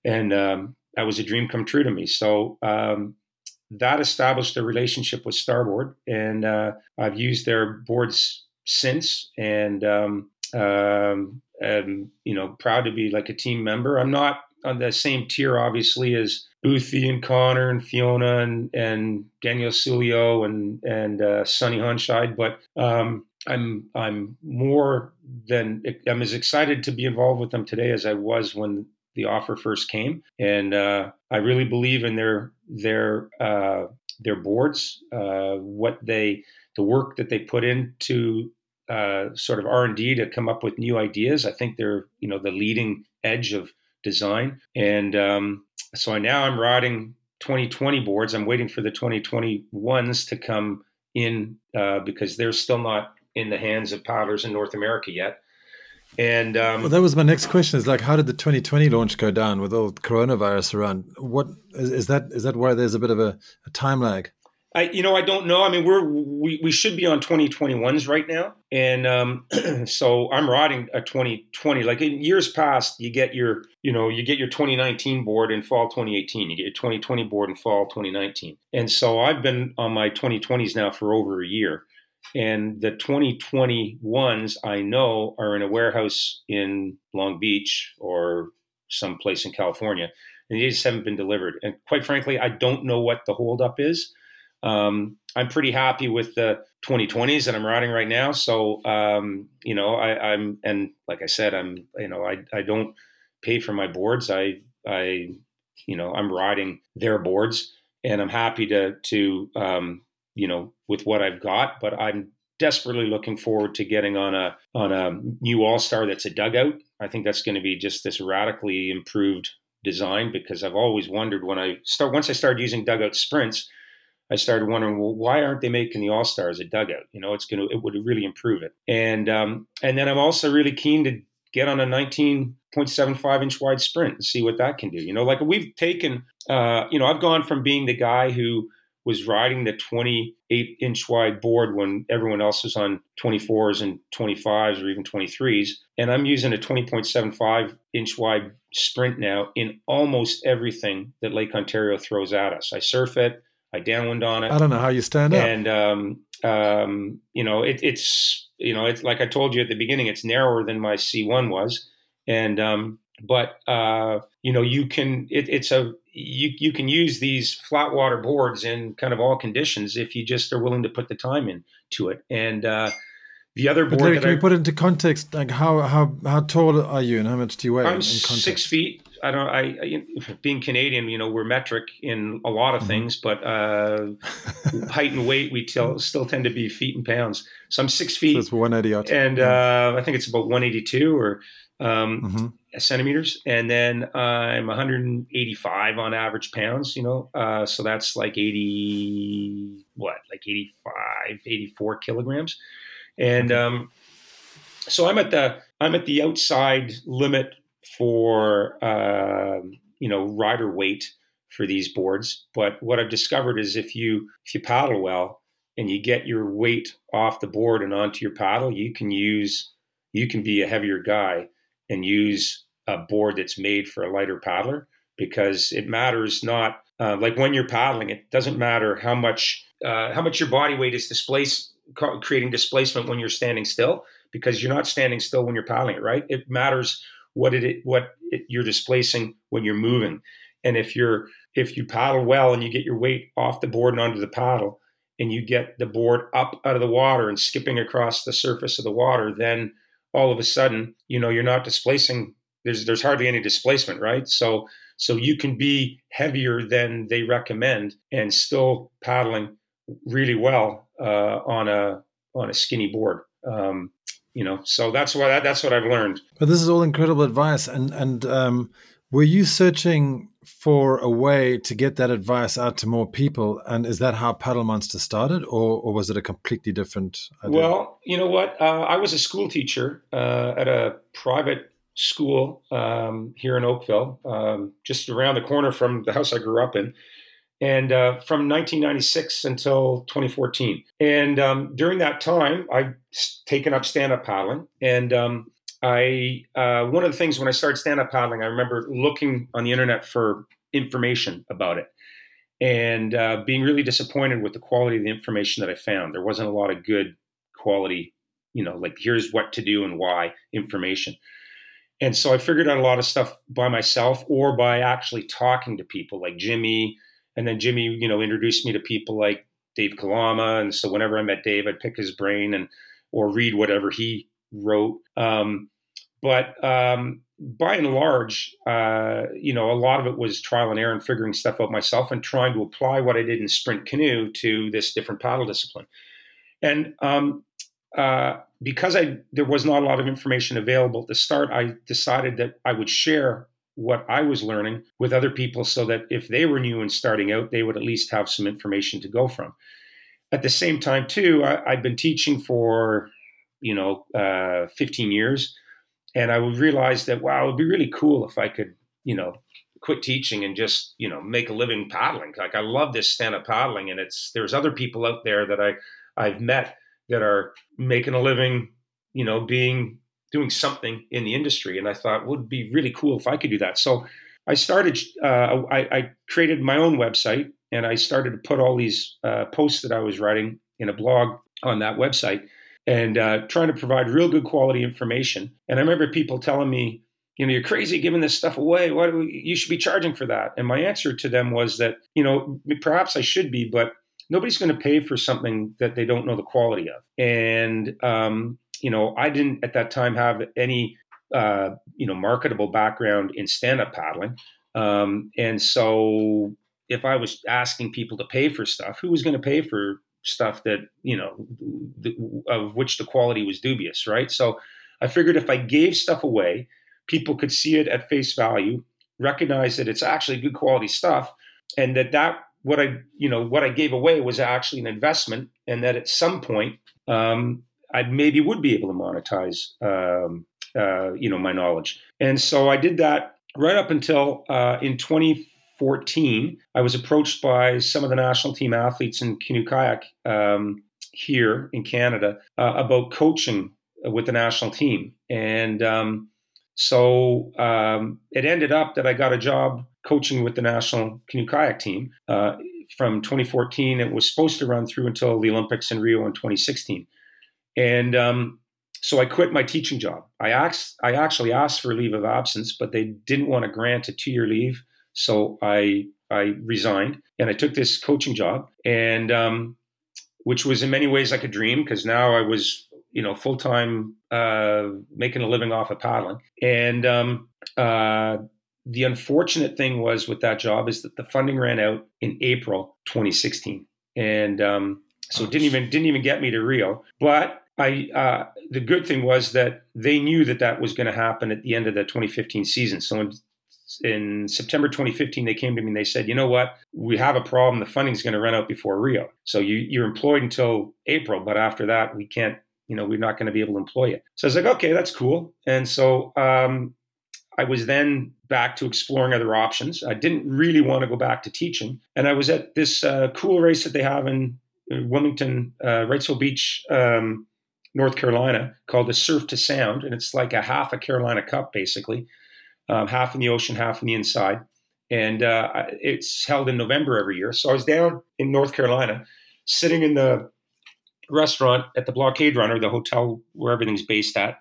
and um, that was a dream come true to me. So um, that established a relationship with Starboard, and uh, I've used their boards since, and um, um, am, you know, proud to be like a team member. I'm not on the same tier, obviously, as Boothie and Connor and Fiona and and Daniel Cilio and and uh, Sonni Hönscheid, but um, I'm I'm more than I'm as excited to be involved with them today as I was when the offer first came, and uh, I really believe in their their uh, their boards, uh, what they the work that they put into uh, sort of R and D to come up with new ideas. I think they're you know the leading edge of design, and um, so now I'm riding 2020 boards. I'm waiting for the 2021s to come in uh, because they're still not in the hands of paddlers in North America yet. And um, well, that was my next question: is like, how did the 2020 launch go down with all coronavirus around? What is, is that? Is that why there's a bit of a, a, time lag? I, you know, I don't know. I mean, we're we, we should be on 2021s right now, and um, so I'm riding a 2020. Like in years past, you get your, you know, you get your 2019 board in fall 2018. You get your 2020 board in fall 2019, and so I've been on my 2020s now for over a year. And the 2021s I know are in a warehouse in Long Beach or someplace in California, and they just haven't been delivered. And quite frankly, I don't know what the holdup is. Um, I'm pretty happy with the 2020s that I'm riding right now. So, um, you know, I, am and like I said, I'm, you know, I, I don't pay for my boards. I, I, you know, I'm riding their boards, and I'm happy to to um, you know, with what I've got, but I'm desperately looking forward to getting on a on a new All Star that's a dugout. I think that's going to be just this radically improved design because I've always wondered when I start once I started using dugout sprints, I started wondering, well, why aren't they making the All Stars a dugout? You know, it's going to it would really improve it. And um, and then I'm also really keen to get on a 19.75 inch wide sprint and see what that can do. You know, like we've taken, uh, you know, I've gone from being the guy who was riding the 28 inch wide board when everyone else was on 24s and 25s or even 23s. And I'm using a 20.75 inch wide sprint now in almost everything that Lake Ontario throws at us. I surf it, I downwind on it. I don't know how you stand up. And um, um, you know, it, it's you know, it's like I told you at the beginning, it's narrower than my C1 was, and um, but uh, you know, you can it, it's a you you can use these flat water boards in kind of all conditions if you just are willing to put the time into it. And uh, the other board, Larry, can I, you put into context? Like how how how tall are you and how much do you weigh? I'm six feet. I don't. I, I, being Canadian, you know, we're metric in a lot of mm-hmm. things, but uh, height and weight we still still tend to be feet and pounds. So I'm six feet. So it's 180, and uh, I think it's about 182 or um, mm-hmm. Centimeters, and then uh, I'm 185 on average pounds. You know, uh, so that's like 80 what, like 85, 84 kilograms, and mm-hmm. um, so I'm at the I'm at the outside limit for uh, you know rider weight for these boards. But what I've discovered is if you if you paddle well and you get your weight off the board and onto your paddle, you can use you can be a heavier guy and use a board that's made for a lighter paddler because it matters not uh, like when you're paddling. It doesn't matter how much uh, how much your body weight is displaced creating displacement when you're standing still because you're not standing still when you're paddling it right it matters what it what it, you're displacing when you're moving. And if you're if you paddle well and you get your weight off the board and onto the paddle, and you get the board up out of the water and skipping across the surface of the water, then all of a sudden, you know, you're not displacing. There's there's hardly any displacement, right? So so you can be heavier than they recommend and still paddling really well uh, on a on a skinny board. Um, you know so that's what that's what i've learned but this is all incredible advice and and um, were you searching for a way to get that advice out to more people and is that how paddle monster started or, or was it a completely different idea? well you know what uh, i was a school teacher uh, at a private school um, here in oakville um, just around the corner from the house i grew up in and uh, from 1996 until 2014. And um, during that time, I've taken up stand up paddling. And um, I uh, one of the things when I started stand up paddling, I remember looking on the internet for information about it and uh, being really disappointed with the quality of the information that I found. There wasn't a lot of good quality, you know, like here's what to do and why information. And so I figured out a lot of stuff by myself or by actually talking to people like Jimmy, and then Jimmy, you know, introduced me to people like Dave Kalama. And so whenever I met Dave, I'd pick his brain and or read whatever he wrote. Um, but um, by and large, uh, you know, a lot of it was trial and error and figuring stuff out myself and trying to apply what I did in sprint canoe to this different paddle discipline. And um, uh, because I there was not a lot of information available at the start, I decided that I would share what I was learning with other people so that if they were new and starting out, they would at least have some information to go from. At the same time, too, I, had been teaching for, you know, uh, 15 years. And I would realize that, wow, it would be really cool if I could, you know, quit teaching and just, you know, make a living paddling. Like I love this stand up paddling. And it's, there's other people out there that I, I've met that are making a living, you know, being doing something in the industry. And I thought would be really cool if I could do that. So I started, uh, I, I, created my own website and I started to put all these uh, posts that I was writing in a blog on that website and uh, trying to provide real good quality information. And I remember people telling me, you know, you're crazy giving this stuff away. Why you should be charging for that? And my answer to them was that, you know, perhaps I should be, but nobody's going to pay for something that they don't know the quality of. And um, you know, I didn't at that time have any, uh, you know, marketable background in stand-up paddling, um, and so if I was asking people to pay for stuff, who was going to pay for stuff that you know, of which the quality was dubious, right? So I figured if I gave stuff away, people could see it at face value, recognize that it's actually good quality stuff, and that that what I you know what I gave away was actually an investment, and that at some point um, I maybe would be able to monetize, um, uh, you know, my knowledge. And so I did that right up until uh, in 2014. I was approached by some of the national team athletes in canoe kayak um, here in Canada uh, about coaching with the national team, and um, so um, it ended up that I got a job coaching with the national canoe kayak team uh, from 2014. It was supposed to run through until the Olympics in Rio in 2016. And um, so I quit my teaching job. I asked, I actually asked for leave of absence, but they didn't want to grant a two year leave. So I, I resigned and I took this coaching job and, um, which was in many ways like a dream because now I was, you know, full time, uh, making a living off of paddling. And, um, uh, the unfortunate thing was with that job is that the funding ran out in April 2016. And, um, so it didn't even didn't even get me to Rio. But I uh, the good thing was that they knew that that was going to happen at the end of the 2015 season. So in, in September 2015, they came to me and they said, "You know what? We have a problem. The funding's going to run out before Rio. So you you're employed until April, but after that, we can't. You know, we're not going to be able to employ you." So I was like, "Okay, that's cool." And so um, I was then back to exploring other options. I didn't really want to go back to teaching, and I was at this uh, cool race that they have in Wilmington, uh, Wrightsville Beach, um, North Carolina, called the Surf to Sound, and it's like a half a Carolina Cup, basically, um, half in the ocean, half in the inside, and uh, it's held in November every year. So I was down in North Carolina, sitting in the restaurant at the Blockade Runner, the hotel where everything's based at,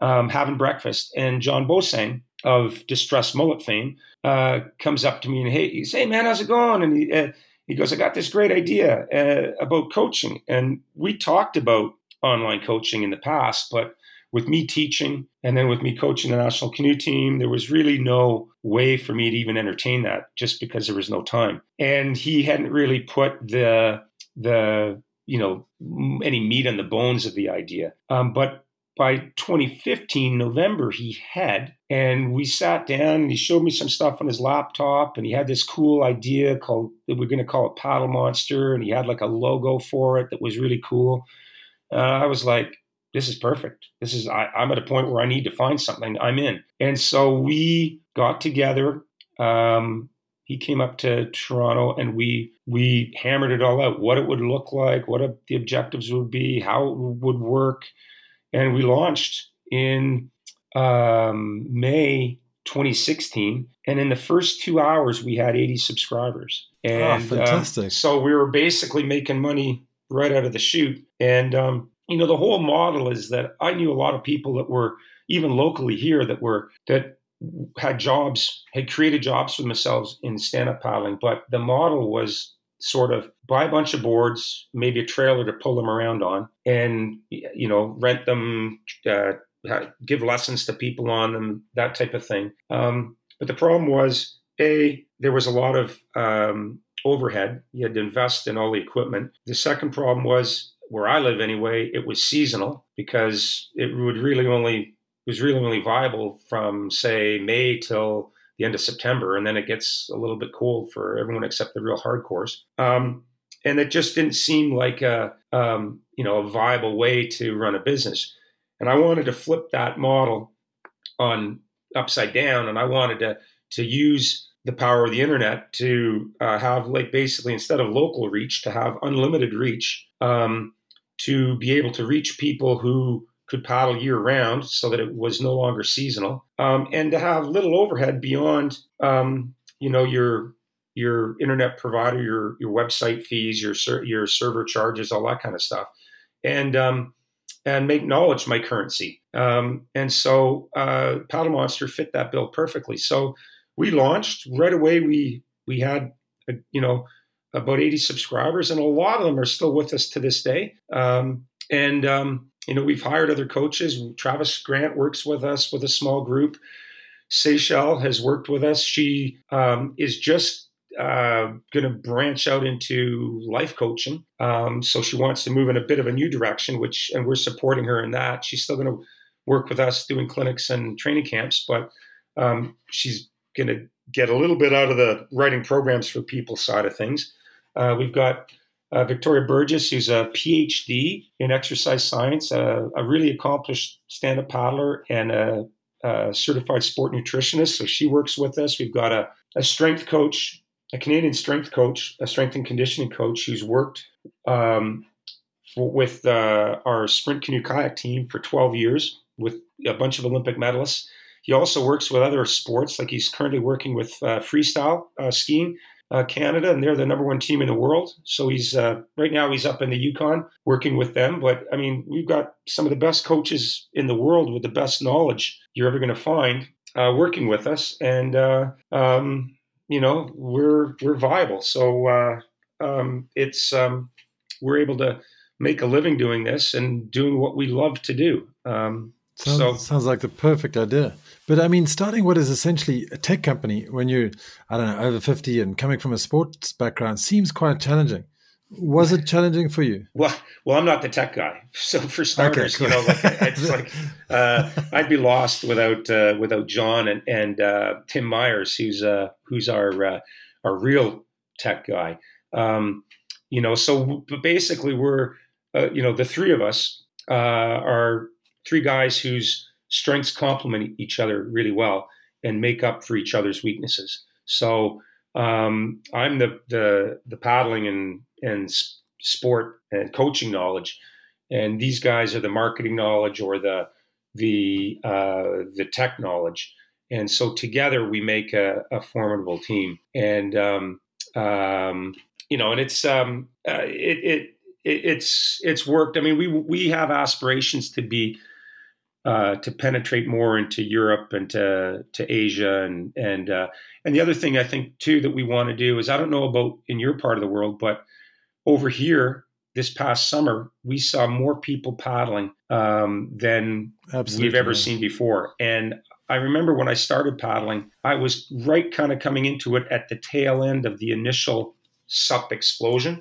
um, having breakfast, and John Bosang of Distressed Mullet fame uh, comes up to me and hey, he says, "Hey man, how's it going?" And he, uh, he goes, I got this great idea uh, about coaching. And we talked about online coaching in the past, but with me teaching and then with me coaching the national canoe team, there was really no way for me to even entertain that just because there was no time. And he hadn't really put the, the, you know, any meat on the bones of the idea. Um, but by 2015 november he had and we sat down and he showed me some stuff on his laptop and he had this cool idea called that we're going to call it paddle monster and he had like a logo for it that was really cool uh, i was like this is perfect this is I, i'm at a point where i need to find something i'm in and so we got together um, he came up to Toronto and we we hammered it all out what it would look like what a, the objectives would be how it would work and we launched in um, May 2016. And in the first two hours, we had 80 subscribers. Ah, and oh, fantastic. Um, so we were basically making money right out of the chute. And, um, you know, the whole model is that I knew a lot of people that were even locally here that were, that had jobs, had created jobs for themselves in stand up paddling. But the model was sort of buy a bunch of boards, maybe a trailer to pull them around on, and you know rent them, uh, give lessons to people on them, that type of thing. Um, but the problem was, a there was a lot of um, overhead. You had to invest in all the equipment. The second problem was where I live anyway. It was seasonal because it would really only was really only viable from say May till the end of September, and then it gets a little bit cold for everyone except the real hardcores. Um, and it just didn't seem like a um, you know a viable way to run a business. And I wanted to flip that model on upside down, and I wanted to to use the power of the internet to uh, have like basically instead of local reach to have unlimited reach um, to be able to reach people who could paddle year round so that it was no longer seasonal, um, and to have little overhead beyond, um, you know, your your internet provider, your your website fees, your ser- your server charges, all that kind of stuff, and um, and make knowledge my currency. Um, and so uh, Paddle Monster fit that bill perfectly. So we launched right away. We we had a, you know about 80 subscribers, and a lot of them are still with us to this day. Um, and um, you know, we've hired other coaches. Travis Grant works with us with a small group. Seychelle has worked with us. She um, is just uh, going to branch out into life coaching. Um, so she wants to move in a bit of a new direction, which and we're supporting her in that. She's still going to work with us doing clinics and training camps, but um, she's going to get a little bit out of the writing programs for people side of things. Uh, we've got uh, Victoria Burgess, who's a PhD in exercise science, a, a really accomplished stand up paddler, and a, a, certified sport nutritionist. So she works with us. We've got a, a, strength coach, a Canadian strength coach, a strength and conditioning coach who's worked um, for, with uh, our sprint canoe kayak team for 12 years with a bunch of Olympic medalists. He also works with other sports, like he's currently working with uh, freestyle uh, skiing uh, Canada, and they're the number one team in the world. So he's uh, right now he's up in the Yukon working with them. But I mean, we've got some of the best coaches in the world with the best knowledge you're ever going to find uh, working with us, and uh, um, you know we're we're viable. So uh, um, it's um, we're able to make a living doing this and doing what we love to do. Um, sounds, so sounds like the perfect idea. But I mean, starting what is essentially a tech company when you're, I don't know, over 50 and coming from a sports background seems quite challenging. Was it challenging for you? Well, well, I'm not the tech guy. So for starters, okay, cool. you know, like, it's like uh, I'd be lost without uh, without John and and uh, Tim Myers, who's uh, who's our uh, our real tech guy. Um, you know, so basically, we're uh, you know the three of us are three guys whose strengths complement each other really well and make up for each other's weaknesses. So um, I'm the, the the paddling and and sport and coaching knowledge, and these guys are the marketing knowledge or the the uh, the tech knowledge. And so together we make a, a formidable team. And um, um, you know, and it's um, uh, it, it it's it's worked. I mean, we we have aspirations to be uh, to penetrate more into Europe and to to Asia and and uh, and the other thing I think too that we want to do is I don't know about in your part of the world, but over here this past summer we saw more people paddling um, than Absolutely. we've ever seen before, and I remember when I started paddling, I was right kind of coming into it at the tail end of the initial SUP explosion,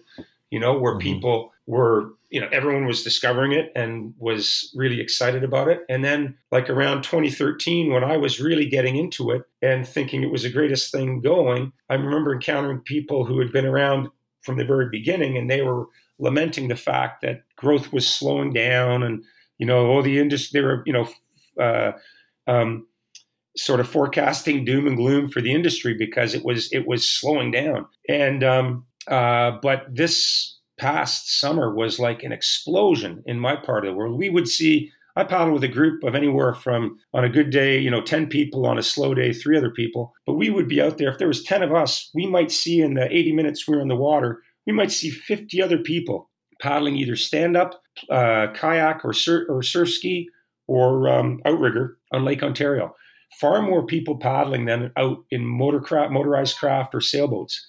you know, where mm-hmm. people were you know everyone was discovering it and was really excited about it. And then like around 2013 when i was really getting into it and thinking it was the greatest thing going i remember encountering people who had been around from the very beginning and they were lamenting the fact that growth was slowing down and you know oh the industry they were you know uh, um, sort of forecasting doom and gloom for the industry because it was it was slowing down. And um, uh, but this past summer was like an explosion in my part of the world. We would see, I paddled with a group of anywhere from, on a good day, you know, 10 people, on a slow day, three other people. But we would be out there. If there was 10 of us, we might see in the 80 minutes we were in the water, we might see 50 other people paddling either stand up, uh, kayak, or, sur- or surf ski, or um, outrigger on Lake Ontario. Far more people paddling than out in motor motorized craft or sailboats.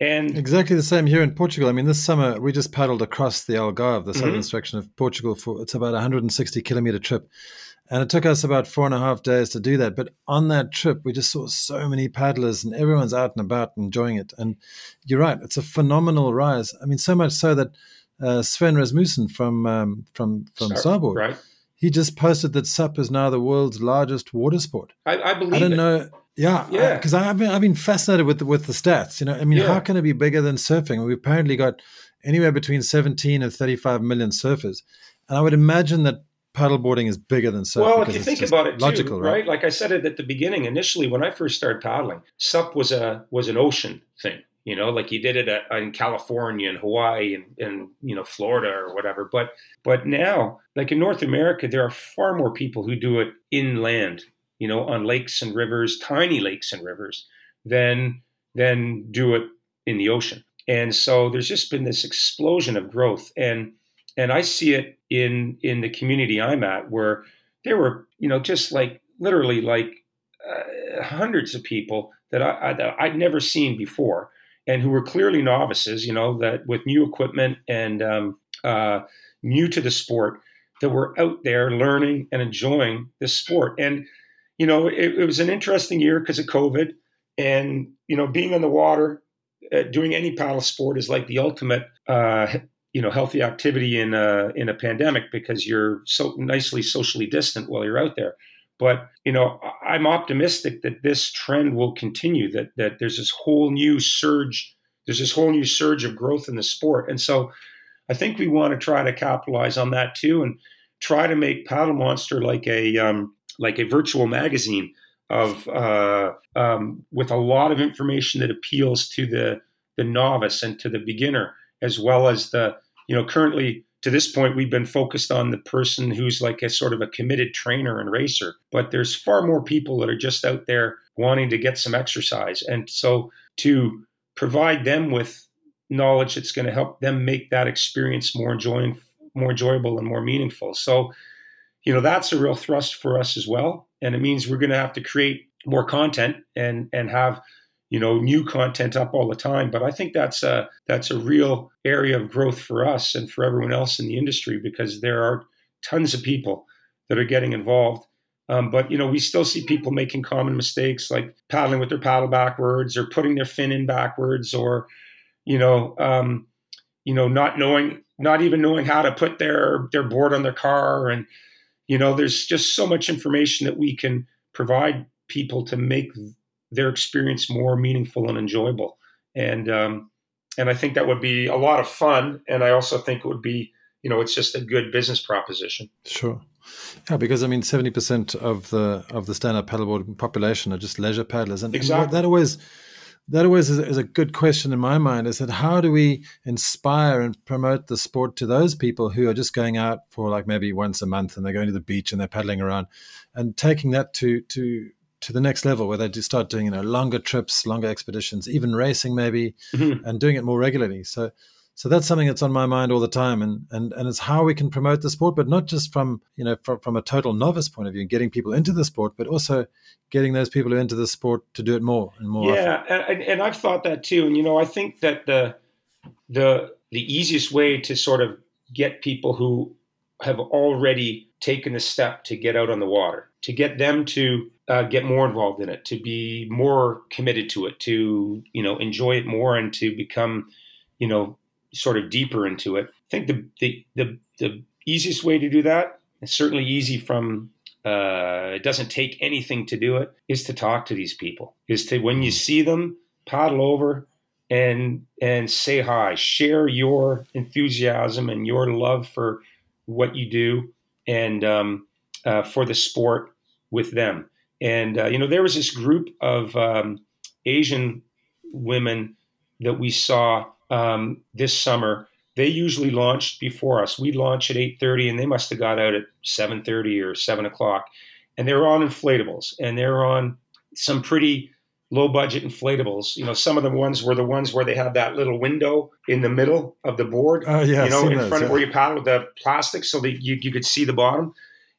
And exactly the same here in Portugal. I mean, this summer we just paddled across the Algarve, the southern mm-hmm. section of Portugal, for it's about a 160 kilometer trip. And it took us about four and a half days to do that. But on that trip, we just saw so many paddlers and everyone's out and about enjoying it. And you're right, it's a phenomenal rise. I mean, so much so that uh, Svein Rasmussen from um, from from Starboard, right. he just posted that SUP is now the world's largest water sport. I, I believe. I don't it. know. Yeah, uh, yeah. Because I've been I've been fascinated with the, with the stats. You know, I mean, yeah. how can it be bigger than surfing? We've apparently got anywhere between 17 and 35 million surfers, and I would imagine that paddleboarding is bigger than surfing. Well, if you think about it, logical, too, right? right? Like I said it at the beginning. Initially, when I first started paddling, SUP was a was an ocean thing. You know, like you did it at, in California and Hawaii and, and you know Florida or whatever. But but now, like in North America, there are far more people who do it inland you know, on lakes and rivers, tiny lakes and rivers, than than do it in the ocean. And so there's just been this explosion of growth, and and I see it in in the community I'm at, where there were you know just like literally like uh, hundreds of people that I, I that I'd never seen before, and who were clearly novices, you know, that with new equipment and um, uh, new to the sport, that were out there learning and enjoying this sport, and you know, it, it was an interesting year because of COVID, and you know, being on the water, uh, doing any paddle sport is like the ultimate, uh, you know, healthy activity in a in a pandemic because you're so nicely socially distant while you're out there. But you know, I'm optimistic that this trend will continue. That that there's this whole new surge. There's this whole new surge of growth in the sport, and so I think we want to try to capitalize on that too, and try to make Paddle Monster like a um, like a virtual magazine of uh, um, with a lot of information that appeals to the the novice and to the beginner, as well as the you know currently to this point we've been focused on the person who's like a sort of a committed trainer and racer, but there's far more people that are just out there wanting to get some exercise, and so to provide them with knowledge that's going to help them make that experience more enjoying, more enjoyable and more meaningful. So, you know, that's a real thrust for us as well. And it means we're going to have to create more content and and have you know new content up all the time but i think that's a that's a real area of growth for us and for everyone else in the industry because there are tons of people that are getting involved um, but you know we still see people making common mistakes like paddling with their paddle backwards or putting their fin in backwards or you know um, you know not knowing not even knowing how to put their their board on their car and you know there's just so much information that we can provide people to make their experience more meaningful and enjoyable. And um, and I think that would be a lot of fun. And I also think it would be, you know, it's just a good business proposition. Sure. Yeah, because I mean, seventy percent of the of the stand-up paddleboard population are just leisure paddlers, and, exactly. and that always that always is, is, a good question in my mind. Is that how do we inspire and promote the sport to those people who are just going out for like maybe once a month and they're going to the beach and they're paddling around, and taking that to to to the next level where they do start doing you know longer trips, longer expeditions, even racing maybe, mm-hmm. and doing it more regularly. So so that's something that's on my mind all the time and and and it's how we can promote the sport but not just from you know from, from a total novice point of view and getting people into the sport but also getting those people who are into the sport to do it more and more yeah and, and i've thought that too and you know i think that the the the easiest way to sort of get people who have already taken the step to get out on the water to get them to uh, get more involved in it, to be more committed to it, to you know enjoy it more, and to become you know sort of deeper into it. I think the the the, the easiest way to do that, and certainly easy from uh, it doesn't take anything to do it, is to talk to these people. Is to when you see them, paddle over and and say hi, share your enthusiasm and your love for what you do and um, uh, for the sport with them. And uh, you know, there was this group of um, Asian women that we saw um, this summer. They usually launched before us. We launched at eight thirty, and they must have got out at seven thirty or seven o'clock. And they were on inflatables, and they were on some pretty low budget inflatables. You know, some of the ones were the ones where they have that little window in the middle of the board. Oh yeah, you know, in those, front of where you paddle with the plastic, so that you, you could see the bottom.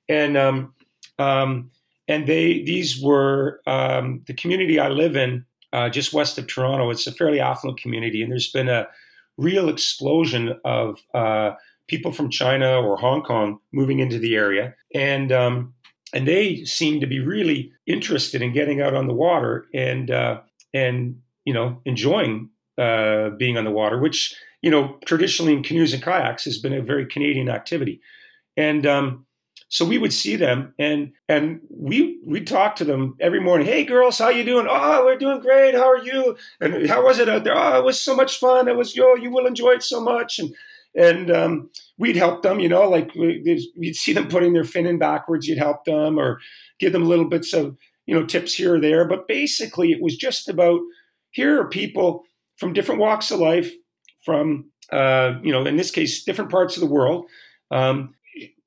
And um, um, and they these were um, the community I live in, uh, just west of Toronto. It's a fairly affluent community, and there's been a real explosion of uh, people from China or Hong Kong moving into the area, and um, and they seem to be really interested in getting out on the water and uh, and you know enjoying uh, being on the water, which you know traditionally in canoes and kayaks has been a very Canadian activity, and um, so we would see them and and we we talk to them every morning. Hey girls, how you doing? Oh, we're doing great. How are you? And how was it out there? Oh, it was so much fun. It was yo, you will enjoy it so much. And and um, we'd help them, you know, like we'd see them putting their fin in backwards. You'd help them or give them little bits of you know tips here or there. But basically, it was just about here are people from different walks of life, from uh, you know, in this case, different parts of the world. Um,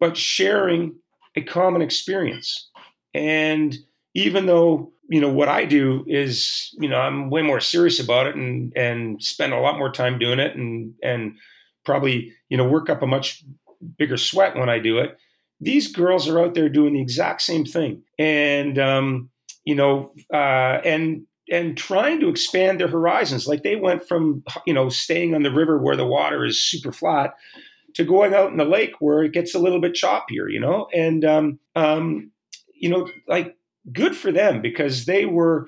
but sharing a common experience. And even though you know what I do is you know I'm way more serious about it and and spend a lot more time doing it and and probably you know work up a much bigger sweat when I do it. These girls are out there doing the exact same thing, and um, you know, uh, and and trying to expand their horizons. Like they went from you know staying on the river where the water is super flat to going out in the lake where it gets a little bit choppier, you know, and um, um, you know, like good for them because they were,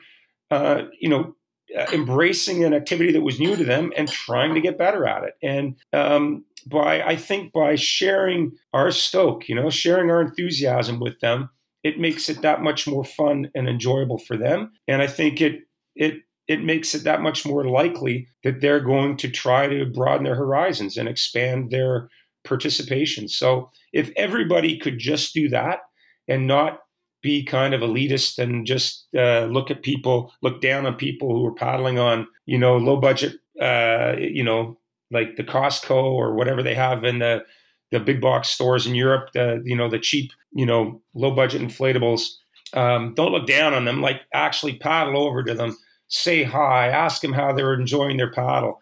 uh, you know, uh, embracing an activity that was new to them and trying to get better at it. And um, by I think by sharing our stoke, you know, sharing our enthusiasm with them, it makes it that much more fun and enjoyable for them. And I think it it it makes it that much more likely that they're going to try to broaden their horizons and expand their participation. So if everybody could just do that and not be kind of elitist and just uh, look at people, look down on people who are paddling on, you know, low budget, uh, you know, like the Costco or whatever they have in the the big box stores in Europe, the you know the cheap, you know, low budget inflatables. Um, don't look down on them. Like actually paddle over to them, say hi, ask them how they're enjoying their paddle.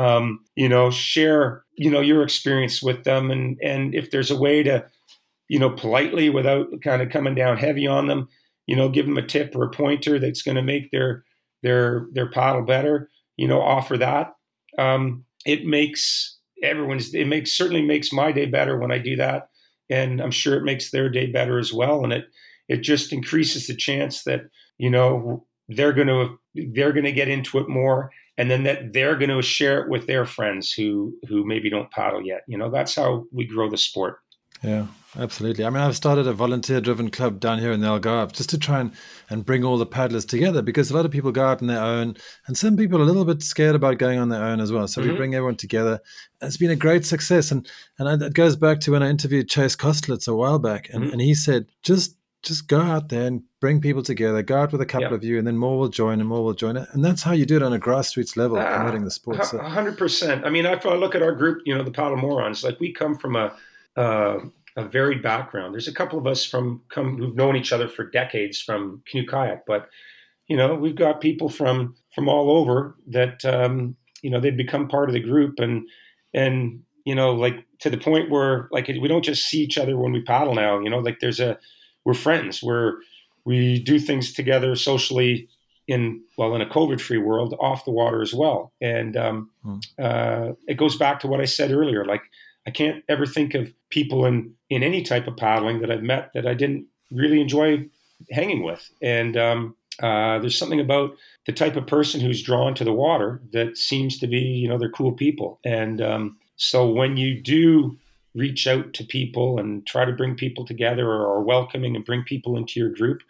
Um, you know, share you know your experience with them, and and if there's a way to, you know, politely without kind of coming down heavy on them, you know, give them a tip or a pointer that's going to make their their their paddle better. You know, offer that. Um, it makes everyone's it makes certainly makes my day better when I do that, and I'm sure it makes their day better as well. And it it just increases the chance that you know they're going to they're going to get into it more and then that they're going to share it with their friends who who maybe don't paddle yet. You know that's how we grow the sport. Yeah absolutely. I mean i've started a volunteer driven club down here in the algarve just to try and, and bring all the paddlers together because a lot of people go out on their own and some people are a little bit scared about going on their own as well. So mm-hmm. we bring everyone together. And it's been a great success. And and it goes back to when i interviewed chase kosterlitz a while back and, mm-hmm. and he said just just go out there and bring people together. Go out with a couple of you, and then more will join, and more will join it. And that's how you do it on a grassroots level, uh, promoting the sport. Hundred percent. I mean, if I look at our group, you know, the Paddle Morons, like we come from a uh, a varied background. There's a couple of us from come who've known each other for decades from canoe kayak, but you know, we've got people from from all over that um, you know they've become part of the group, and and you know, like to the point where like we don't just see each other when we paddle now. You know, like there's a we're friends. We're we do things together socially in well in a COVID free world off the water as well. And um, hmm. uh, it goes back to what I said earlier. Like I can't ever think of people in in any type of paddling that I've met that I didn't really enjoy hanging with. And um, uh, there's something about the type of person who's drawn to the water that seems to be you know they're cool people. And um, so when you do reach out to people and try to bring people together or are welcoming and bring people into your group.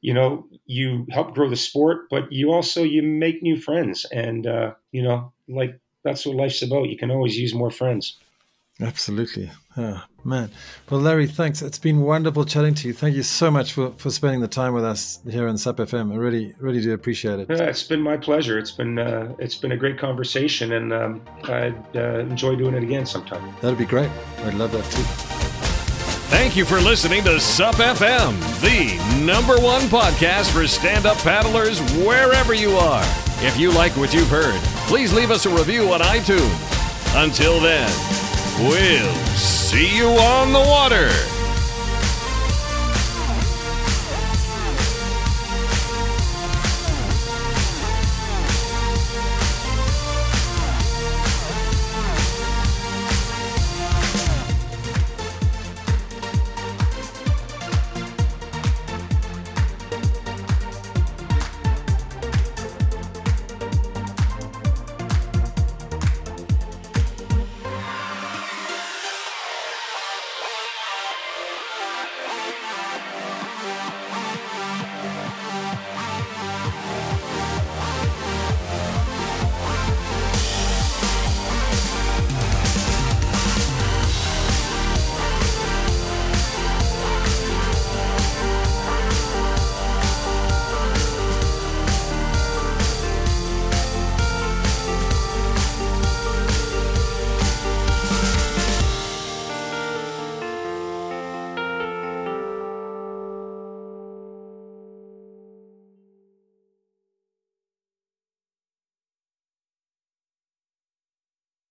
You know you help grow the sport but you also you make new friends. And uh, you know like that's what life's about. You can always use more friends Absolutely. Oh, man. Well, Larry, thanks. It's been wonderful chatting to you. Thank you so much for, for spending the time with us here on SUP FM. I really, really do appreciate it. Yeah, it's been my pleasure. It's been uh, it's been a great conversation, and um, I'd uh, enjoy doing it again sometime. That'd be great. I'd love that too. Thank you for listening to SUP FM, the number one podcast for stand up paddlers wherever you are. If you like what you've heard, please leave us a review on iTunes. Until then, We'll see you on the water.